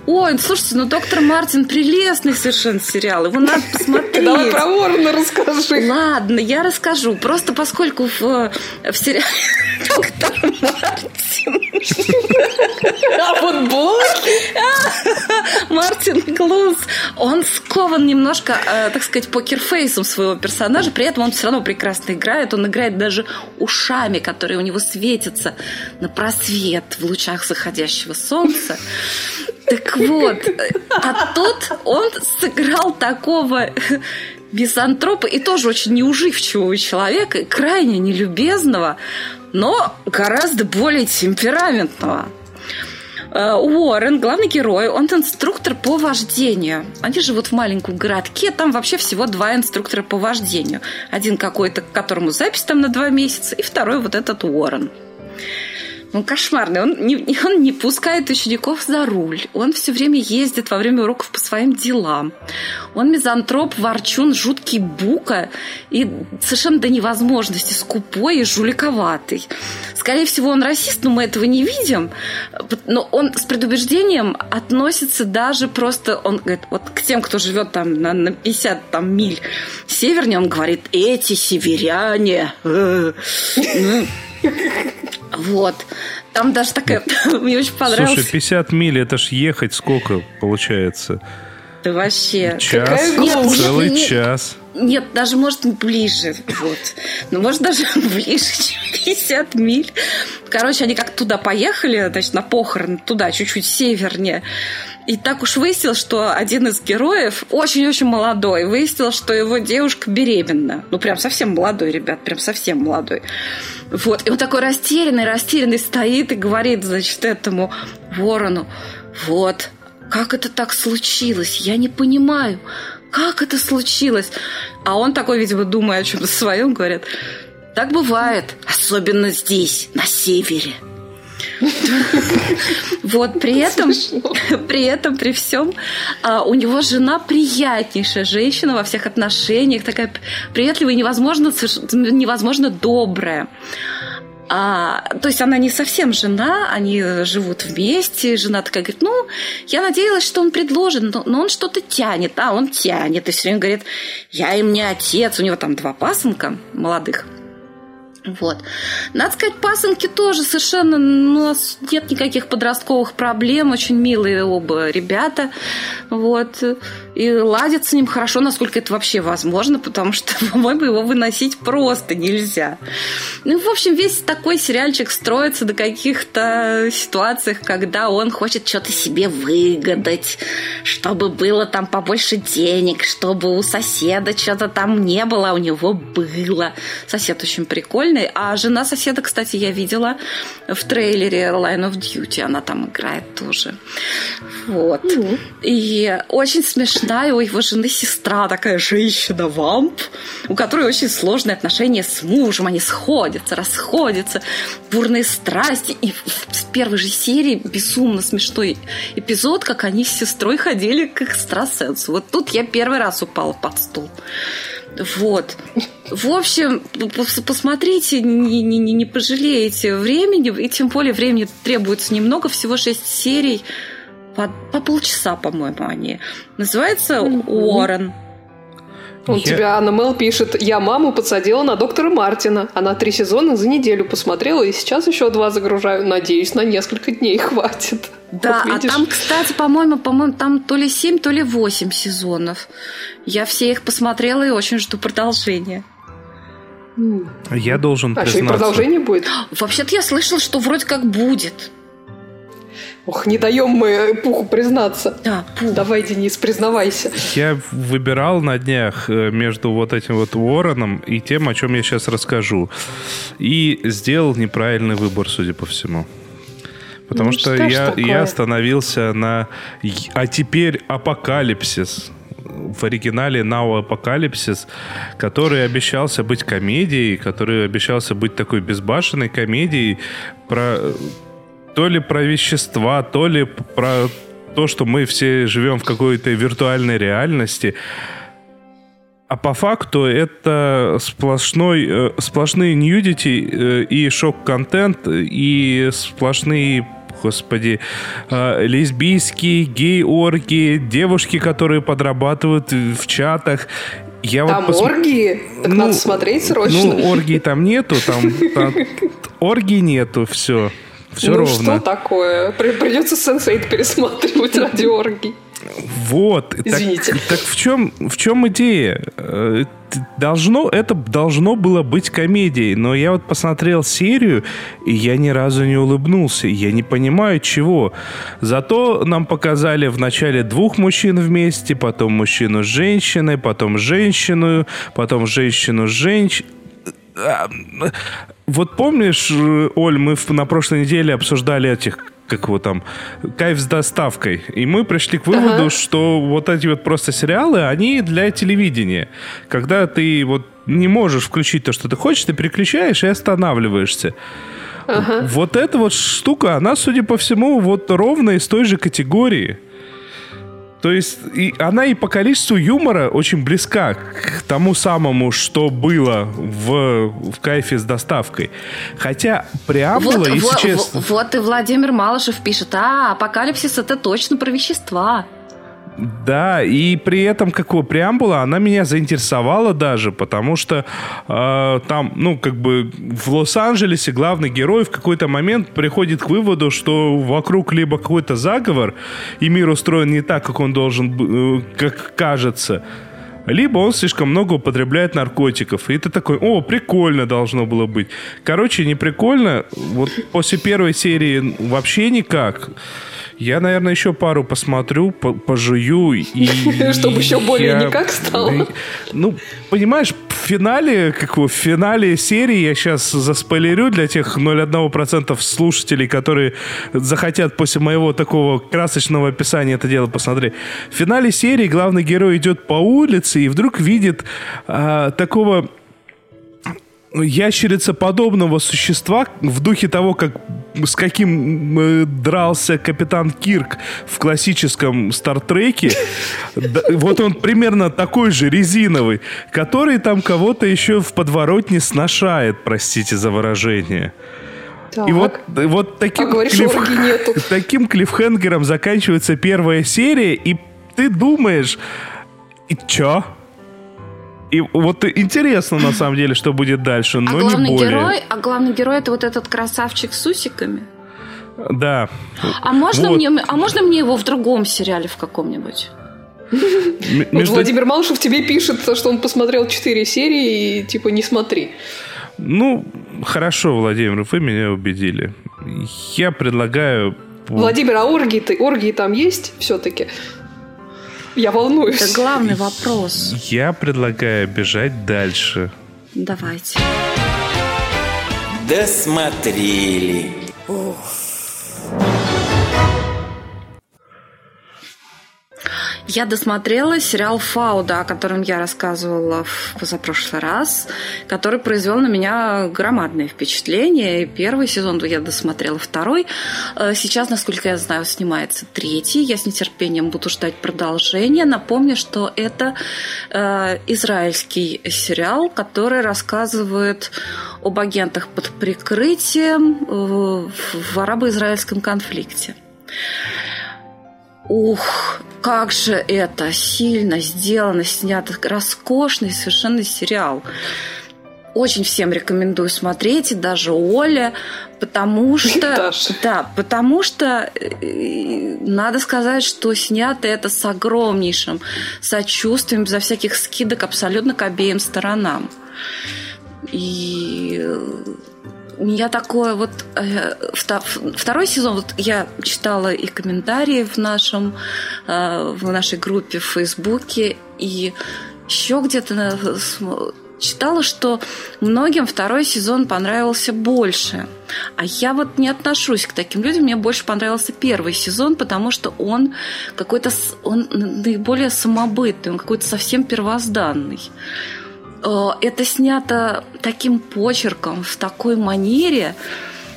S3: Ой, слушайте, ну доктор Мартин прелестный совершенно сериал. Его надо посмотреть.
S4: Давай про Ворона расскажи.
S3: Ладно, я расскажу. Просто поскольку в, в сериале доктор Мартин
S4: А вот блоки?
S3: Мартин Клунс, он скован немножко, э, так сказать, покерфейсом своего персонажа, при этом он все равно прекрасно играет, он играет даже ушами, которые у него светятся на просвет в лучах заходящего солнца. Так вот, а тут он сыграл такого мизантропа и тоже очень неуживчивого человека, крайне нелюбезного, но гораздо более темпераментного. Э, Уоррен, главный герой, он инструктор по вождению. Они живут в маленьком городке, там вообще всего два инструктора по вождению. Один какой-то, которому запись там на два месяца, и второй вот этот Уоррен. Он кошмарный, он не, он не пускает учеников за руль, он все время ездит во время уроков по своим делам. Он мизантроп, ворчун, жуткий бука и совершенно до невозможности скупой и жуликоватый. Скорее всего, он расист, но мы этого не видим. Но он с предубеждением относится даже просто, он говорит, вот к тем, кто живет там на, на 50 там, миль севернее, он говорит, эти северяне. Вот. Там даже такая... Мне очень понравилось.
S2: Слушай, 50 миль, это ж ехать сколько получается?
S3: Да вообще.
S2: Час, целый
S3: нет.
S2: час.
S3: Нет, даже может ближе. Вот. Ну, может, даже ближе, чем 50 миль. Короче, они как туда поехали, значит, на похороны, туда, чуть-чуть севернее. И так уж выяснилось, что один из героев очень-очень молодой. Выяснилось, что его девушка беременна. Ну, прям совсем молодой, ребят, прям совсем молодой. Вот. И он такой растерянный, растерянный стоит и говорит, значит, этому ворону, вот, как это так случилось? Я не понимаю, как это случилось? А он такой, видимо, думая о чем-то своем, говорит, так бывает, особенно здесь, на севере. Вот, при этом, при этом, при всем, у него жена приятнейшая женщина во всех отношениях, такая приветливая невозможно, невозможно добрая. А, то есть она не совсем жена, они живут вместе. Жена такая говорит, ну, я надеялась, что он предложит, но, но он что-то тянет. А, он тянет. И все время говорит, я им не отец. У него там два пасынка молодых. Вот. Надо сказать, пасынки тоже совершенно ну, у нас нет никаких подростковых проблем, очень милые оба ребята, вот, и ладят с ним хорошо, насколько это вообще возможно, потому что, по-моему, его выносить просто нельзя. Ну, в общем, весь такой сериальчик строится до каких-то ситуациях, когда он хочет что-то себе выгадать, чтобы было там побольше денег, чтобы у соседа что-то там не было, а у него было. Сосед очень прикольный. А жена соседа, кстати, я видела в трейлере Line of Duty. Она там играет тоже. Вот. Mm-hmm. И очень смешная у его жены сестра, такая женщина-вамп, у которой очень сложные отношения с мужем. Они сходятся, расходятся, бурные страсти. И в первой же серии безумно смешной эпизод, как они с сестрой ходили к экстрасенсу. Вот тут я первый раз упала под стул. Вот. В общем, посмотрите, не, не, не пожалеете времени, и тем более времени требуется немного, всего шесть серий, по, по полчаса, по-моему, они. Называется Уоррен.
S4: Он я... тебя, Анна Мел пишет, я маму подсадила на доктора Мартина. Она три сезона за неделю посмотрела, и сейчас еще два загружаю. Надеюсь, на несколько дней хватит.
S3: Да, вот а там, кстати, по-моему, по-моему, там то ли семь, то ли восемь сезонов. Я все их посмотрела и очень жду продолжения.
S2: Я должен а, признаться.
S4: что, и продолжение будет?
S3: Вообще-то я слышала, что вроде как будет.
S4: Ох, не даем мы Пуху признаться.
S3: Да, Пух.
S4: Давай, Денис, признавайся.
S2: Я выбирал на днях э, между вот этим вот Вороном и тем, о чем я сейчас расскажу. И сделал неправильный выбор, судя по всему. Потому ну, что, что я, я остановился на «А теперь апокалипсис» в оригинале Now Apocalypse, который обещался быть комедией, который обещался быть такой безбашенной комедией про то ли про вещества, то ли про то, что мы все живем в какой-то виртуальной реальности. А по факту это сплошной, э, сплошные ньюдити э, и шок-контент, и сплошные господи, э, лесбийские, гей-орги, девушки, которые подрабатывают в чатах.
S4: Я там вот пос... оргии? Так ну, надо смотреть срочно.
S2: Ну, оргии там нету, там, там оргии нету, все. Все ну, ровно.
S4: что такое? Придется сенсейт пересматривать ради оргий.
S2: Вот. Извините. Так, так в чем в чем идея? Э, должно это должно было быть комедией, но я вот посмотрел серию и я ни разу не улыбнулся. Я не понимаю чего. Зато нам показали вначале двух мужчин вместе, потом мужчину с женщиной, потом женщину, потом женщину с женщиной вот помнишь, Оль, мы на прошлой неделе обсуждали этих как его там, кайф с доставкой. И мы пришли к выводу, ага. что вот эти вот просто сериалы, они для телевидения. Когда ты вот не можешь включить то, что ты хочешь, ты переключаешь и останавливаешься. Ага. Вот эта вот штука, она, судя по всему, вот ровно из той же категории. То есть и она и по количеству юмора очень близка к тому самому, что было в, в кайфе с доставкой. Хотя преамбула, вот, если вот, честно...
S3: Вот и Владимир Малышев пишет, а, апокалипсис это точно про вещества.
S2: Да, и при этом какого преамбула она меня заинтересовала даже, потому что э, там, ну, как бы в Лос-Анджелесе главный герой в какой-то момент приходит к выводу, что вокруг либо какой-то заговор, и мир устроен не так, как он должен, э, как кажется, либо он слишком много употребляет наркотиков. И ты такой, о, прикольно должно было быть. Короче, не прикольно. Вот после первой серии вообще никак. Я, наверное, еще пару посмотрю, по пожую и...
S4: Чтобы еще более никак стало.
S2: Ну, понимаешь, в финале, как в финале серии, я сейчас заспойлерю для тех 0,1% слушателей, которые захотят после моего такого красочного описания это дело посмотреть. В финале серии главный герой идет по улице и вдруг видит а, такого ящерица подобного существа в духе того, как с каким э, дрался капитан Кирк в классическом Стартреке. Да, вот он примерно такой же резиновый, который там кого-то еще в подворотне сношает, простите за выражение.
S4: Так.
S2: И вот, вот таким,
S4: А говоришь, нету.
S2: таким клиффхенгером заканчивается первая серия, и ты думаешь, и чё? И вот интересно, на самом деле, что будет дальше,
S3: А
S2: но не
S3: главный
S2: более.
S3: герой, а главный герой это вот этот красавчик с усиками.
S2: Да.
S3: А можно,
S2: Вот.
S3: мне, а можно мне его в другом сериале в каком-нибудь?
S4: Вот Владимир Малышев тебе пишет, что он посмотрел 4 серии и типа не смотри.
S2: Ну, хорошо, Владимир, вы меня убедили. Я предлагаю...
S4: Владимир, а оргии, оргии там есть все-таки? Я волнуюсь.
S3: Это главный вопрос.
S2: Я предлагаю бежать дальше.
S3: Давайте.
S1: Досмотрели.
S3: Я досмотрела сериал «Фауда», о котором я рассказывала в позапрошлый раз, который произвел на меня громадное впечатление. И первый сезон я досмотрела, второй. Э, Сейчас, насколько я знаю, снимается третий. Я с нетерпением буду ждать продолжения. Напомню, что это э, израильский сериал, который рассказывает об агентах под прикрытием э, в арабо-израильском конфликте. Ух, как же это сильно сделано, снято, роскошный совершенно сериал. Очень всем рекомендую смотреть, и даже Оле, потому что...
S4: Даша.
S3: Да, потому что э, надо сказать, что снято это с огромнейшим сочувствием, безо всяких скидок абсолютно к обеим сторонам. И э, меня такое вот э, вто- второй сезон, вот я читала и комментарии в нашем э, в нашей группе в Фейсбуке и еще где-то читала, что многим второй сезон понравился больше. А я вот не отношусь к таким людям. Мне больше понравился первый сезон, потому что он какой-то он наиболее самобытный, он какой-то совсем первозданный. Э, это снято таким почерком, в такой манере,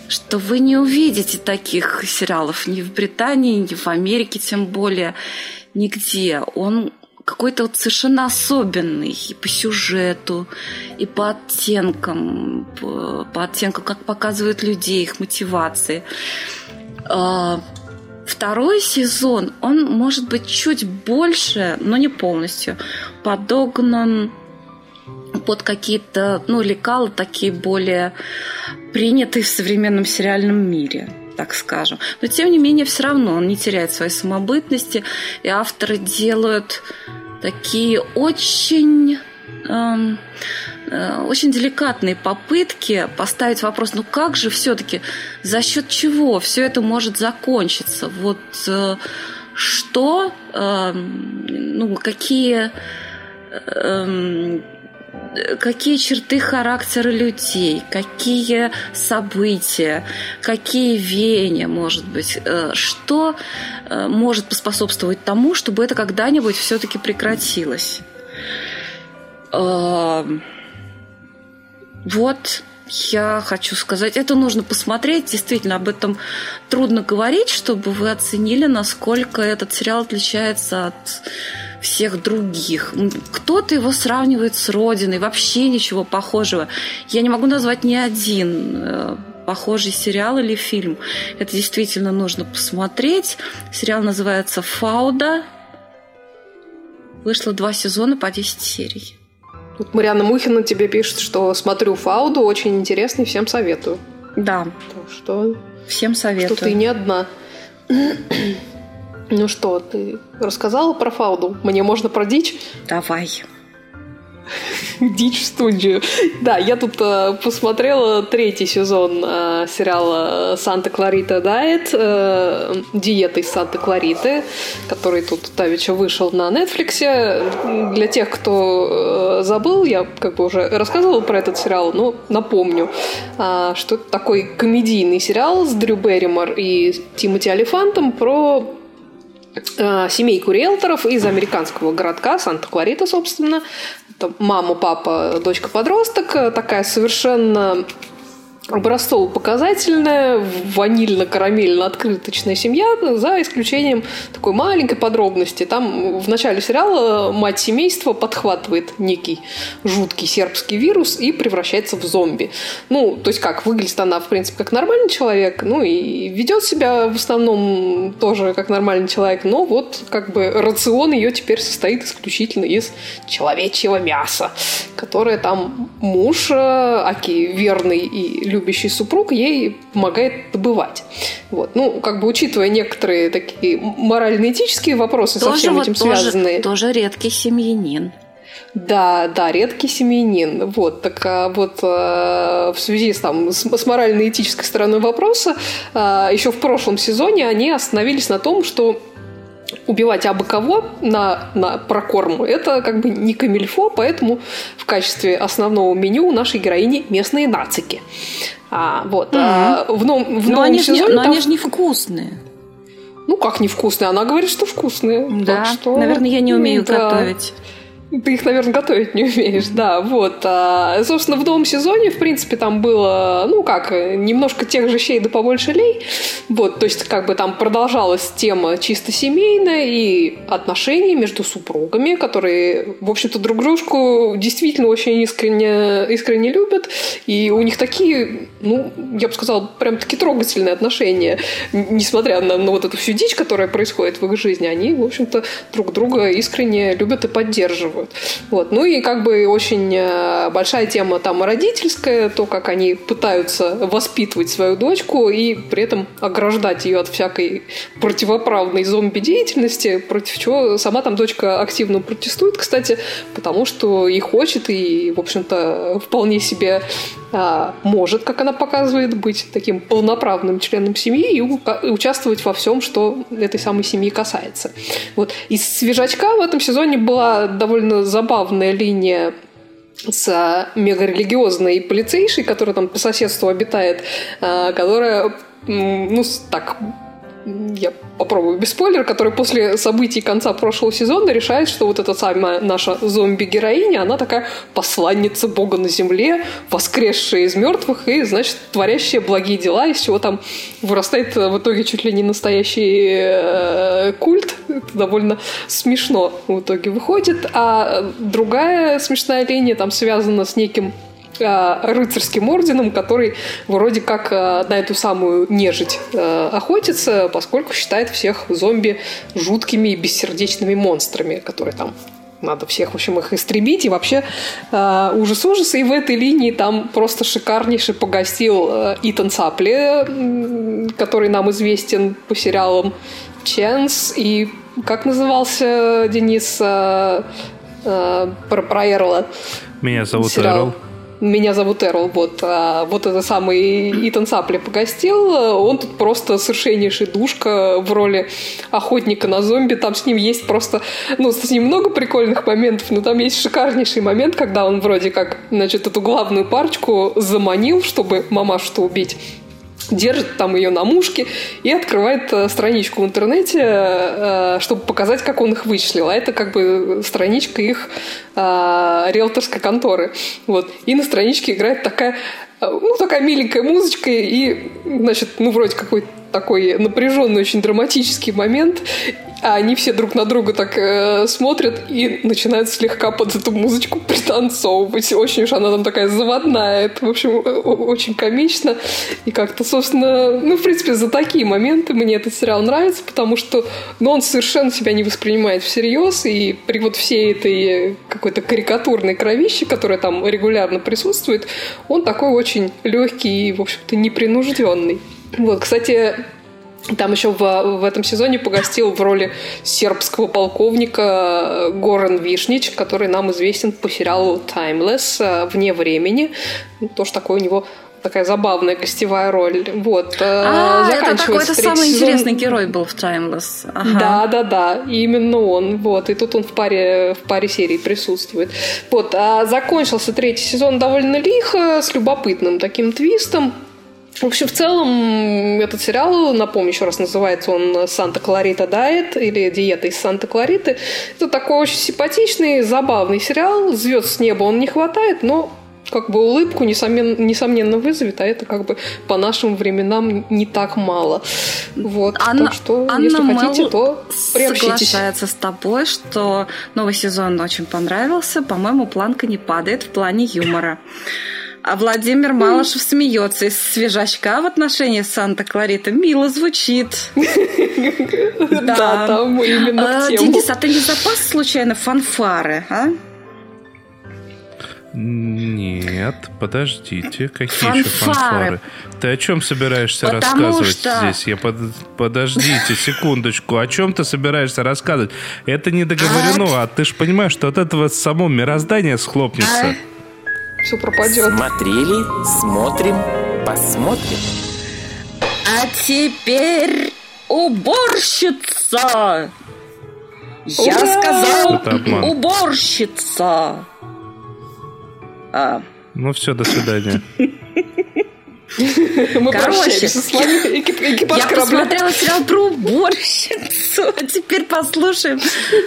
S3: что вы не увидите таких сериалов ни в Британии, ни в Америке, тем более нигде. Он какой-то вот совершенно особенный и по сюжету, и по оттенкам, по, по оттенкам, как показывают людей, их мотивации. Э, Второй сезон, он может быть чуть больше, но не полностью, подогнан под какие-то, ну, лекала такие более принятые в современном сериальном мире так скажем. Но, тем не менее, все равно он не теряет своей самобытности, и авторы делают такие очень... эм, э, очень деликатные попытки поставить вопрос, ну как же все-таки, за счет чего все это может закончиться? Вот э, что, эм, ну какие эм, какие черты характера людей, какие события, какие веяния, может быть, э, что э, может поспособствовать тому, чтобы это когда-нибудь все-таки прекратилось. Эм, Вот, я хочу сказать, это нужно посмотреть. Действительно, об этом трудно говорить, чтобы вы оценили, насколько этот сериал отличается от всех других. Кто-то его сравнивает с Родиной, вообще ничего похожего. Я не могу назвать ни один э, похожий сериал или фильм. Это действительно нужно посмотреть. Сериал называется «Фауда». Вышло два сезона по 10 серий.
S4: Тут Марианна Мухина тебе пишет, что смотрю Фауду, очень интересный, всем советую.
S3: Да,
S4: Так что,
S3: всем советую.
S4: что ты не одна. Ну что, ты рассказала про Фауду? Мне можно про дичь?
S3: Давай.
S4: Дичь в студию. Да, я тут э, посмотрела третий сезон э, сериала «Санта Кларита Дайет», э, диета из Санта Клариты, который тут давеча вышел на Netflix. Для тех, кто э, забыл, я как бы уже рассказывала про этот сериал, но напомню, э, что это такой комедийный сериал с Дрю Берримор и Тимоти Алифантом про семейку риэлторов из американского городка Санта-Кларита, собственно. Это мама, папа, дочка-подросток. Такая совершенно образцово-показательная, ванильно-карамельно-открыточная семья, за исключением такой маленькой подробности. Там в начале сериала мать семейства подхватывает некий жуткий сербский вирус и превращается в зомби. Ну, то есть как, выглядит она, в принципе, как нормальный человек, ну и ведет себя в основном тоже как нормальный человек, но вот как бы рацион ее теперь состоит исключительно из человечьего мяса, которое там муж, э, аки верный и любящий супруг ей помогает добывать. Вот. Ну, как бы учитывая некоторые такие морально-этические вопросы
S3: тоже
S4: со всем
S3: вот
S4: этим
S3: тоже,
S4: связанные.
S3: Тоже редкий семьянин.
S4: Да, да, редкий семьянин. Вот, так а вот э, в связи с, там, с, с морально-этической стороной вопроса, э, еще в прошлом сезоне они остановились на том, что убивать абы кого на, на прокорм, это как бы не камильфо, поэтому в качестве основного меню у нашей героини местные нацики. А, вот. Mm-hmm. А, в, ном, в
S3: но
S4: новом
S3: они
S4: сезоне...
S3: Же, но
S4: там...
S3: они же невкусные.
S4: Ну, как невкусные? Она говорит, что вкусные.
S3: Да,
S4: так что...
S3: наверное, я не умею
S4: да.
S3: готовить.
S4: Ты их, наверное, готовить не умеешь, да, вот. А, собственно, в новом сезоне, в принципе, там было, ну как, немножко тех же щей да побольше лей. Вот, то есть, как бы там продолжалась тема чисто семейная и отношений между супругами, которые, в общем-то, друг дружку действительно очень искренне, искренне любят. И у них такие, ну, я бы сказала, прям такие трогательные отношения. Несмотря на, на вот эту всю дичь, которая происходит в их жизни, они, в общем-то, друг друга искренне любят и поддерживают делают. Вот. Ну и как бы очень э, большая тема там родительская, то, как они пытаются воспитывать свою дочку и при этом ограждать ее от всякой противоправной зомби-деятельности, против чего сама там дочка активно протестует, кстати, потому что и хочет, и, в общем-то, вполне себе а, может, как она показывает, быть таким полноправным членом семьи и участвовать во всем, что этой самой семьи касается. Вот. Из свежачка в этом сезоне была довольно забавная линия с мегарелигиозной полицейшей, которая там по соседству обитает, а, которая ну, так я попробую без спойлера, который после событий конца прошлого сезона решает, что вот эта самая наша зомби-героиня, она такая посланница Бога на земле, воскресшая из мертвых и, значит, творящая благие дела, из чего там вырастает в итоге чуть ли не настоящий э, культ. Это довольно смешно в итоге выходит. А другая смешная линия там связана с неким Э, рыцарским орденом, который вроде как э, на эту самую нежить э, охотится, поскольку считает всех зомби жуткими и бессердечными монстрами, которые там надо всех, в общем, их истребить. И вообще э, ужас-ужас. И в этой линии там просто шикарнейший погостил э, Итан Сапли, который нам известен по сериалам Ченс. И как назывался Денис э, э, про, про Эрла?
S2: Меня зовут Сериал. Эрл.
S4: Меня зовут Эрл, вот, а, вот это самый Итан Сапли погостил. Он тут просто совершеннейший душка в роли охотника на зомби. Там с ним есть просто, ну, с ним много прикольных моментов, но там есть шикарнейший момент, когда он вроде как, значит, эту главную парочку заманил, чтобы мамашу-то убить держит там ее на мушке и открывает э, страничку в интернете, э, чтобы показать, как он их вычислил. А это как бы страничка их э, риэлторской конторы. Вот. И на страничке играет такая ну, такая миленькая музычка, и, значит, ну, вроде какой-то такой напряженный, очень драматический момент а они все друг на друга так э, смотрят и начинают слегка под эту музычку пританцовывать. Очень уж она там такая заводная. Это, в общем, очень комично. И как-то, собственно, ну, в принципе, за такие моменты мне этот сериал нравится, потому что ну, он совершенно себя не воспринимает всерьез, и при вот всей этой какой-то карикатурной кровище, которая там регулярно присутствует, он такой очень легкий и, в общем-то, непринужденный. Вот, кстати, там еще в, в этом сезоне погостил в роли сербского полковника э, Горан Вишнич, который нам известен по сериалу «Timeless» э, «Вне времени». Ну, тоже такой у него такая забавная гостевая роль. Вот. Э,
S3: а, это какой-то самый сезон. интересный герой был в Timeless.
S4: Ага. Да, да, да, именно он. Вот. И тут он в паре, в паре серий присутствует. Вот. А закончился третий сезон довольно лихо, с любопытным таким твистом. В общем, в целом, этот сериал, напомню еще раз, называется он «Санта Кларита Дайет» или «Диета из Санта Клариты». Это такой очень симпатичный, забавный сериал. Звезд с неба он не хватает, но как бы улыбку, несомненно, несомненно вызовет, а это как бы по нашим временам не так мало. Вот,
S3: Анна,
S4: так что,
S3: Анна
S4: если
S3: Мэл
S4: хотите, то приобщитесь.
S3: соглашается с тобой, что новый сезон очень понравился. По-моему, планка не падает в плане юмора. А Владимир Малышев смеется из свежачка в отношении Санта-Клариты. Мило звучит.
S4: Да, там именно
S3: А. Денис, а ты не запас случайно фанфары, а?
S2: Нет, подождите, какие еще
S3: Фанфары.
S2: фанфары? Ты о чем собираешься
S3: Потому
S2: рассказывать
S3: что-
S2: здесь? Я под... Подождите секундочку, о чем ты собираешься рассказывать? Это не договорено, а ты же понимаешь, что от этого само мироздание схлопнется.
S4: Все пропадет.
S1: Смотрели, смотрим, посмотрим.
S3: А теперь уборщица! Я
S4: Ура!
S3: сказал уборщица! А,
S2: Ну все, до свидания.
S4: Мы
S3: Короче,
S4: Экипаж
S3: я
S4: корабля.
S3: посмотрела сериал про уборщицу, а теперь послушаем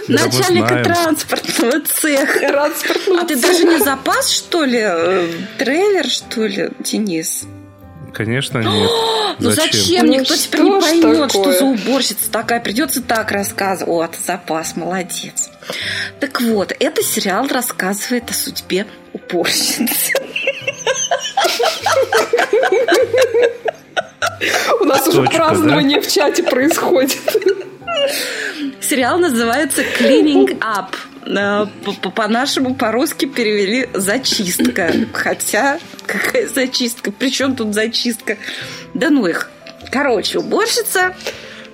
S3: начальника транспортного цеха.
S4: Транспортного
S3: А ты даже не запас, что ли? Трейлер, что ли, Денис?
S2: Конечно, нет.
S3: Ну зачем?
S4: Ну
S3: Никто теперь не поймет, что за уборщица такая. Придется так рассказывать. Вот, запас, молодец. Так вот, этот сериал рассказывает о судьбе уборщицы.
S4: У нас уже празднование в чате происходит.
S3: Сериал называется Cleaning Up. Э, по- по- По-нашему, по-русски перевели «зачистка». Хотя, какая зачистка? Причем тут зачистка? Да ну их. Короче, уборщица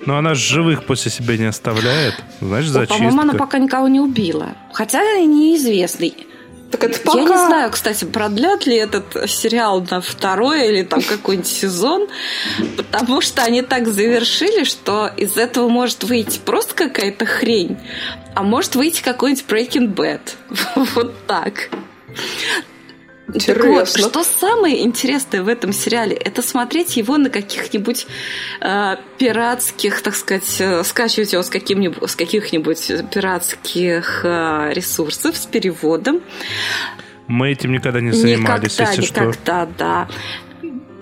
S2: Но она же живых после себя не оставляет. Знаешь,
S3: О, По-моему, она
S2: зачистка.
S3: пока никого не убила. Хотя неизвестный.
S4: Так это пока...
S3: Я не знаю, кстати, продлят ли этот сериал на второй или там какой-нибудь сезон, потому что они так завершили, что из этого может выйти просто какая-то хрень, а может выйти какой-нибудь Breaking Bad. Вот так. Так вот,
S4: Интересно.
S3: что самое интересное в этом сериале, это смотреть его на каких-нибудь э, пиратских, так сказать, э, скачивать его с, каким-нибудь, с каких-нибудь пиратских э, ресурсов с переводом.
S2: Мы этим никогда не занимались,
S3: никогда,
S2: если что.
S3: никогда, да.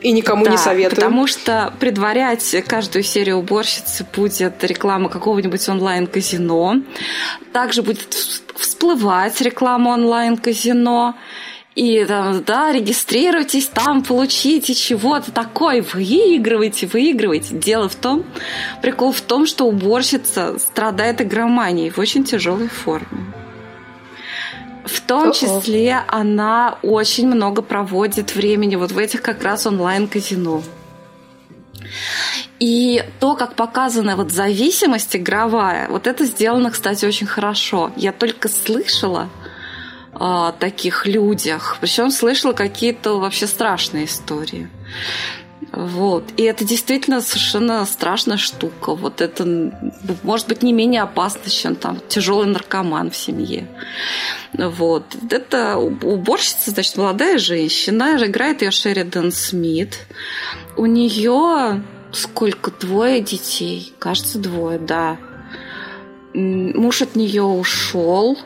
S4: И никому
S3: Да,
S4: не советую.
S3: Потому что предварять каждую серию уборщицы будет реклама какого-нибудь онлайн-казино. Также будет вс- всплывать реклама онлайн-казино. И там, да, регистрируйтесь там, получите чего-то такое, выигрывайте, выигрывайте. Дело в том, прикол в том, что уборщица страдает игроманией в очень тяжелой форме. В том числе она очень много проводит времени вот в этих как раз онлайн-казино. И то, как показана вот зависимость игровая, вот это сделано, кстати, очень хорошо. Я только слышала о таких людях, причем слышала какие-то вообще страшные истории. Вот. И это действительно совершенно страшная штука. Вот это, может быть, не менее опасно, чем там тяжелый наркоман в семье. Вот. Это уборщица, значит, молодая женщина, играет ее Шеридан Смит. У нее сколько? Двое детей. Кажется, двое, да. Муж от нее ушел.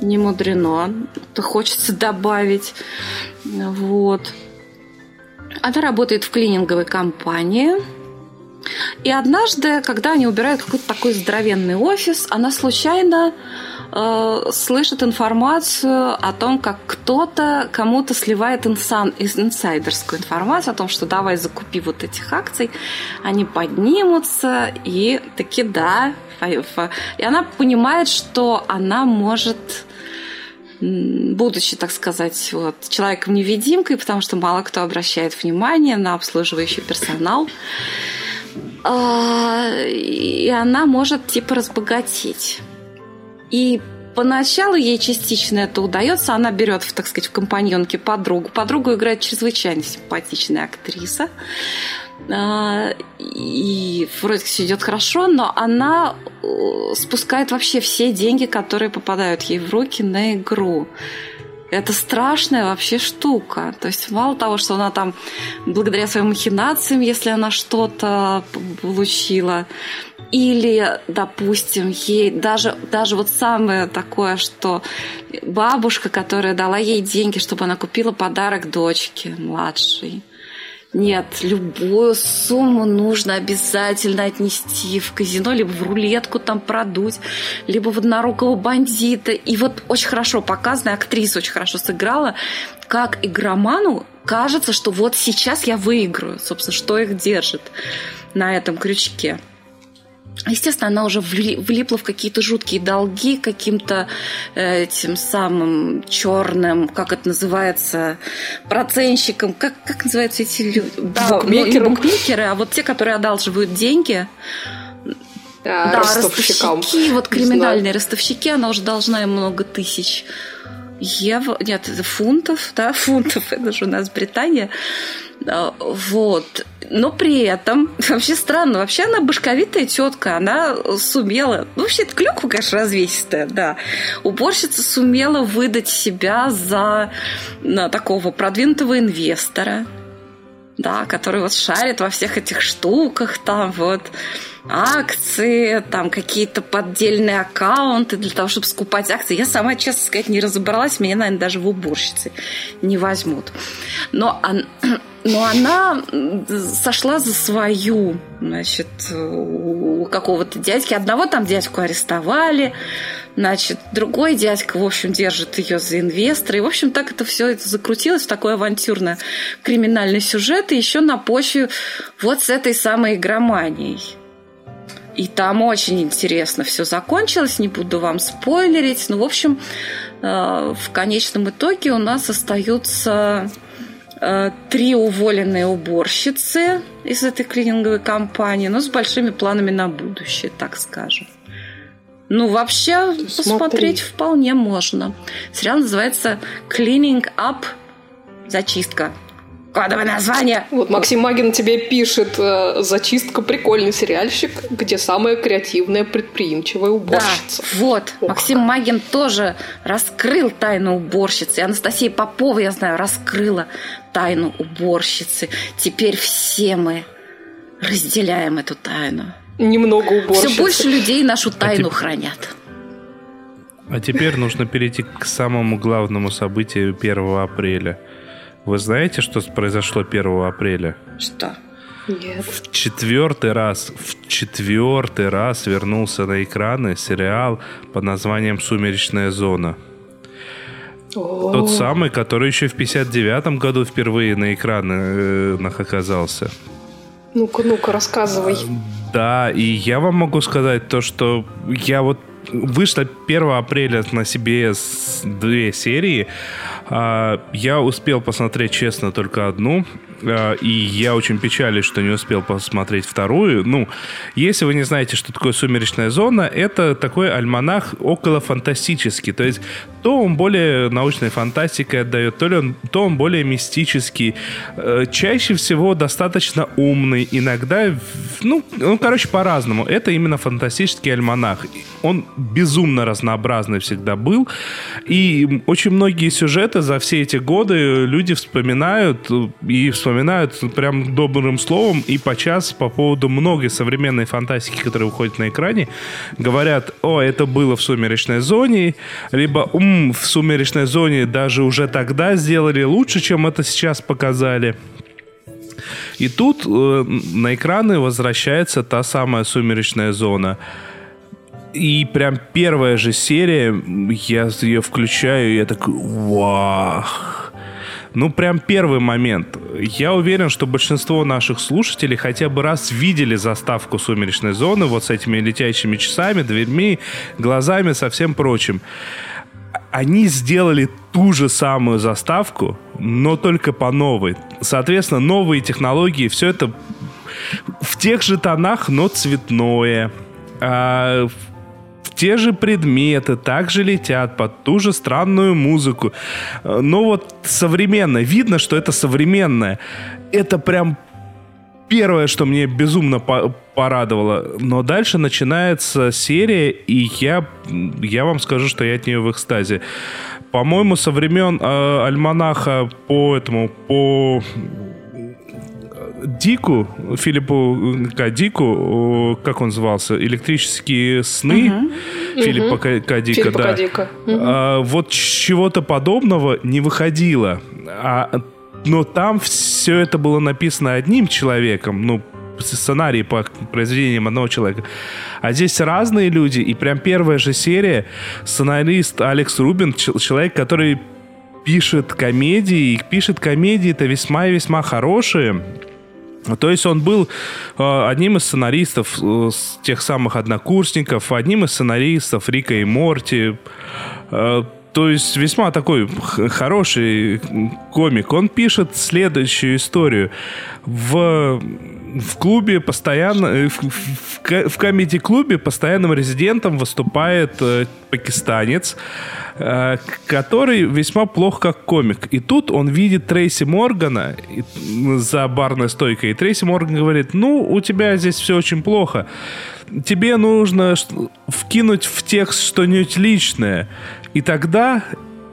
S3: Не мудрено. Это хочется добавить. Вот. Она работает в клининговой компании. И однажды, когда они убирают какой-то такой здоровенный офис, она случайно э, слышит информацию о том, как кто-то кому-то сливает инсан, инсайдерскую информацию о том, что давай закупи вот этих акций, они поднимутся, и таки да. И она понимает, что она может будучи, так сказать, вот, человеком-невидимкой, потому что мало кто обращает внимание на обслуживающий персонал, а, и она может типа разбогатеть. И поначалу ей частично это удается. Она берет, так сказать, в компаньонке подругу. Подругу играет чрезвычайно симпатичная актриса. А, И вроде все идет хорошо, но она спускает вообще все деньги, которые попадают ей в руки на игру. Это страшная вообще штука. То есть мало того, что она там благодаря своим махинациям, если она что-то получила, или, допустим, ей даже, даже вот самое такое, что бабушка, которая дала ей деньги, чтобы она купила подарок дочке младшей, нет, любую сумму нужно обязательно отнести в казино, либо в рулетку там продуть, либо в однорукого бандита. И вот очень хорошо показано, актриса очень хорошо сыграла, как игроману кажется, что вот сейчас я выиграю. Собственно, что их держит на этом крючке. Естественно, она уже влипла в какие-то жуткие долги каким-то э, этим самым черным, как это называется, процентщиком. Как, как называются эти люди? Да, букмекеры, а вот те, которые одалживают деньги,
S4: а, да, ростовщики,
S3: вот криминальные ростовщики, она уже должна им много тысяч евро, нет, это фунтов, да, фунтов, это же у нас Британия. А, вот. Но при этом, вообще странно, вообще она башковитая тетка, она сумела, ну, вообще это клюква, конечно, развесистая, да. Уборщица сумела выдать себя за на, такого продвинутого инвестора, да, который вот шарит во всех этих штуках, там вот акции, там какие-то поддельные аккаунты для того, чтобы скупать акции. Я сама, честно сказать, не разобралась, меня, наверное, даже в уборщице не возьмут. Но, но она сошла за свою, значит, у какого-то дядьки. Одного там дядьку арестовали, Значит, другой дядька, в общем, держит ее за инвестора. И, в общем, так это все это закрутилось в такой авантюрный криминальный сюжет. И еще на почве вот с этой самой игроманией. И там очень интересно все закончилось, не буду вам спойлерить. Ну, в общем, э, в конечном итоге у нас остаются э, три уволенные уборщицы из этой клининговой компании, но с большими планами на будущее, так скажем. Ну, вообще, Смотри. посмотреть вполне можно. Сериал называется Cleaning Up Зачистка. Кодовое название.
S4: Вот Максим Магин тебе пишет э, «Зачистка» прикольный сериальщик, где самая креативная, предприимчивая уборщица.
S3: Да, вот. Ох. Максим Магин тоже раскрыл тайну уборщицы. И Анастасия Попова, я знаю, раскрыла тайну уборщицы. Теперь все мы разделяем эту тайну.
S4: Немного уборщицы.
S3: Все больше людей нашу тайну а te... хранят.
S2: А теперь нужно перейти к самому главному событию 1 апреля – вы знаете, что произошло 1 апреля?
S3: Что?
S4: Нет.
S2: В четвертый раз, в четвертый раз вернулся на экраны сериал под названием «Сумеречная зона». О-о-о. Тот самый, который еще в 59-м году впервые на экранах оказался.
S4: Ну-ка, ну-ка, рассказывай.
S2: Да, и я вам могу сказать то, что я вот вышло 1 апреля на CBS две серии. А, я успел посмотреть, честно, только одну. А, и я очень печалюсь, что не успел посмотреть вторую. Ну, если вы не знаете, что такое «Сумеречная зона», это такой альманах около фантастический. То есть то он более научной фантастикой отдает, то, ли он, то он более мистический. Э, чаще всего достаточно умный. Иногда, ну, ну, короче, по-разному. Это именно фантастический альманах. Он безумно разнообразный всегда был. И очень многие сюжеты за все эти годы люди вспоминают и вспоминают прям добрым словом и по час по поводу многой современной фантастики, которая выходит на экране, говорят, о, это было в «Сумеречной зоне», либо ум, в «Сумеречной зоне» даже уже тогда сделали лучше, чем это сейчас показали. И тут э, на экраны возвращается та самая «Сумеречная зона». И прям первая же серия, я ее включаю, и я такой, вау. Ну, прям первый момент. Я уверен, что большинство наших слушателей хотя бы раз видели заставку «Сумеречной зоны» вот с этими летящими часами, дверьми, глазами, со всем прочим. Они сделали ту же самую заставку, но только по новой. Соответственно, новые технологии, все это в тех же тонах, но цветное. А те же предметы также летят под ту же странную музыку. Но вот современно, видно, что это современное. Это прям первое, что мне безумно по порадовало. Но дальше начинается серия, и я, я вам скажу, что я от нее в экстазе. по-моему, со времен э, альманаха по этому, по Дику, Филиппу К. Дику, как он назывался, «Электрические сны» угу. Филиппа К. К. Дика, Филиппа да. К. Дика. Угу. А, вот чего-то подобного не выходило. А, но там все это было написано одним человеком, ну, сценарий по произведениям одного человека. А здесь разные люди, и прям первая же серия, сценарист Алекс Рубин, человек, который пишет комедии, и пишет комедии-то весьма и весьма хорошие. То есть он был э, одним из сценаристов э, тех самых однокурсников, одним из сценаристов Рика и Морти. Э, то есть весьма такой хороший комик. Он пишет следующую историю. В, в клубе постоянно... Э, в, в, в комедий-клубе постоянным резидентом выступает э, пакистанец, э, который весьма плох как комик. И тут он видит Трейси Моргана за барной стойкой. И Трейси Морган говорит, ну, у тебя здесь все очень плохо. Тебе нужно вкинуть в текст что-нибудь личное. И тогда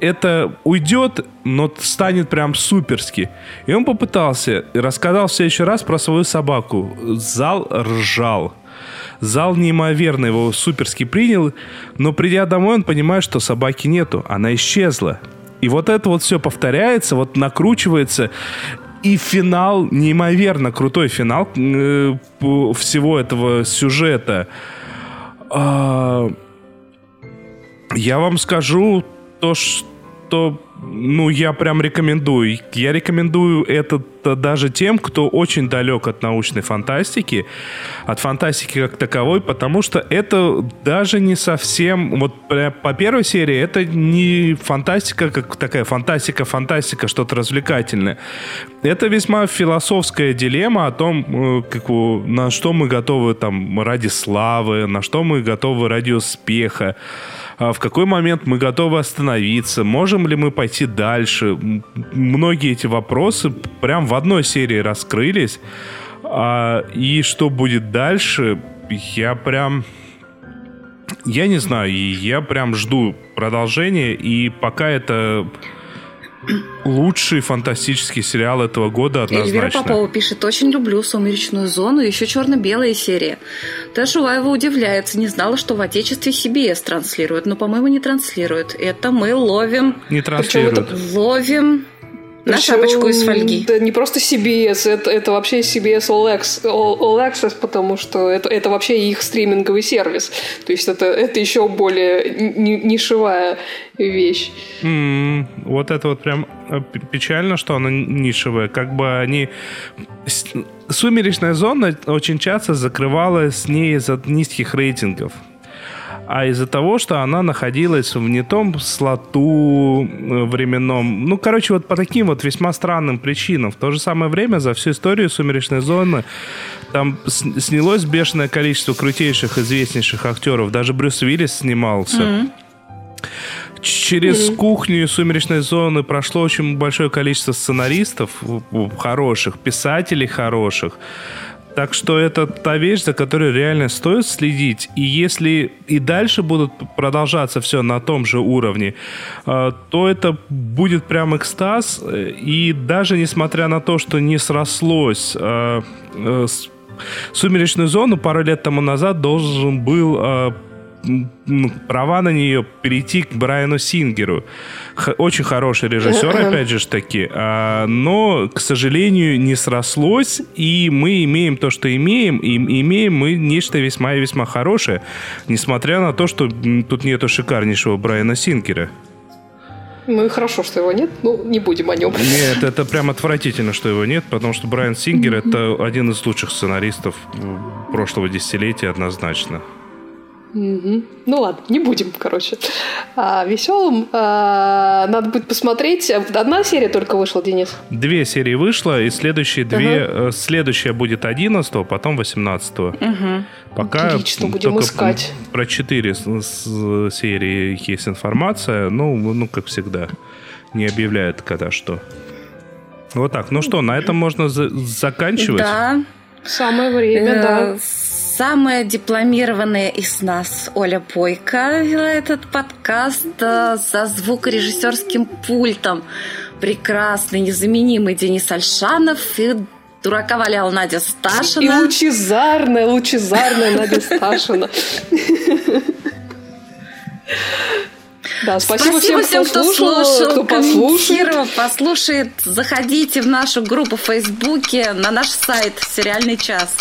S2: это уйдет, но станет прям суперски. И он попытался, и рассказал в следующий раз про свою собаку. Зал ржал. Зал неимоверно его суперски принял, но придя домой, он понимает, что собаки нету, она исчезла. И вот это вот все повторяется, вот накручивается, и финал, неимоверно крутой финал э, всего этого сюжета. Э, я вам скажу то, что ну, я прям рекомендую. Я рекомендую это даже тем, кто очень далек от научной фантастики, от фантастики как таковой, потому что это даже не совсем... Вот по первой серии это не фантастика, как такая фантастика-фантастика, что-то развлекательное. Это весьма философская дилемма о том, э, как, на что мы готовы там ради славы, на что мы готовы ради успеха. А в какой момент мы готовы остановиться, можем ли мы пойти дальше. Многие эти вопросы прям в одной серии раскрылись. А, и что будет дальше, я прям... Я не знаю, я прям жду продолжения, и пока это лучший фантастический сериал этого года однозначно.
S3: Эльвира Попова пишет, очень люблю «Сумеречную зону» и еще черно-белые серии. Таша Шуваева удивляется, не знала, что в Отечестве CBS транслируют, но, по-моему, не транслируют. Это мы ловим...
S2: Не транслируют.
S3: Ловим на Причем, шапочку из фольги.
S4: Да не просто CBS, это, это вообще CBS All Access, All, All Access потому что это, это вообще их стриминговый сервис. То есть это, это еще более нишевая вещь.
S2: Mm, вот это вот прям э, печально, что она нишевая. Как бы они... Сумеречная зона очень часто закрывалась с ней из-за низких рейтингов а из-за того, что она находилась в не том слоту э, временном. Ну, короче, вот по таким вот весьма странным причинам. В то же самое время за всю историю «Сумеречной зоны» там снялось бешеное количество крутейших, известнейших актеров. Даже Брюс Уиллис снимался. Mm-hmm. Через mm-hmm. кухню сумеречной зоны прошло очень большое количество сценаристов хороших, писателей хороших. Так что это та вещь, за которой реально стоит следить. И если и дальше будут продолжаться все на том же уровне, э, то это будет прям экстаз. И даже несмотря на то, что не срослось э, э, Сумеречную зону пару лет тому назад должен был права на нее перейти к Брайану Сингеру. Х- очень хороший режиссер, опять же таки, а, но, к сожалению, не срослось, и мы имеем то, что имеем, и имеем мы нечто весьма и весьма хорошее, несмотря на то, что тут нету шикарнейшего Брайана Сингера.
S4: Ну и хорошо, что его нет, ну не будем о нем.
S2: Нет, это прям отвратительно, что его нет, потому что Брайан Сингер это один из лучших сценаристов прошлого десятилетия однозначно.
S4: Угу. Ну ладно, не будем, короче. А, веселым а, надо будет посмотреть. Одна серия только вышла, Денис?
S2: Две серии вышло, и следующие две... Угу. Следующая будет 11 потом 18 угу. Пока
S4: Отлично, будем искать.
S2: Про четыре серии есть информация. Ну, ну, как всегда. Не объявляют когда что. Вот так. Ну что, на этом можно за- заканчивать?
S3: Да.
S4: Самое время, э, да
S3: самая дипломированная из нас Оля Бойко вела этот подкаст э, со звукорежиссерским пультом. Прекрасный, незаменимый Денис Альшанов и дурака валял Надя Сташина.
S4: И лучезарная, лучезарная Надя Сташина.
S3: Да, спасибо, спасибо всем, кто, кто слушал, слушал, кто послушает. послушает. Заходите в нашу группу в Фейсбуке, на наш сайт «Сериальный час».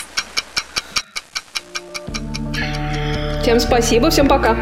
S4: Всем спасибо, всем пока.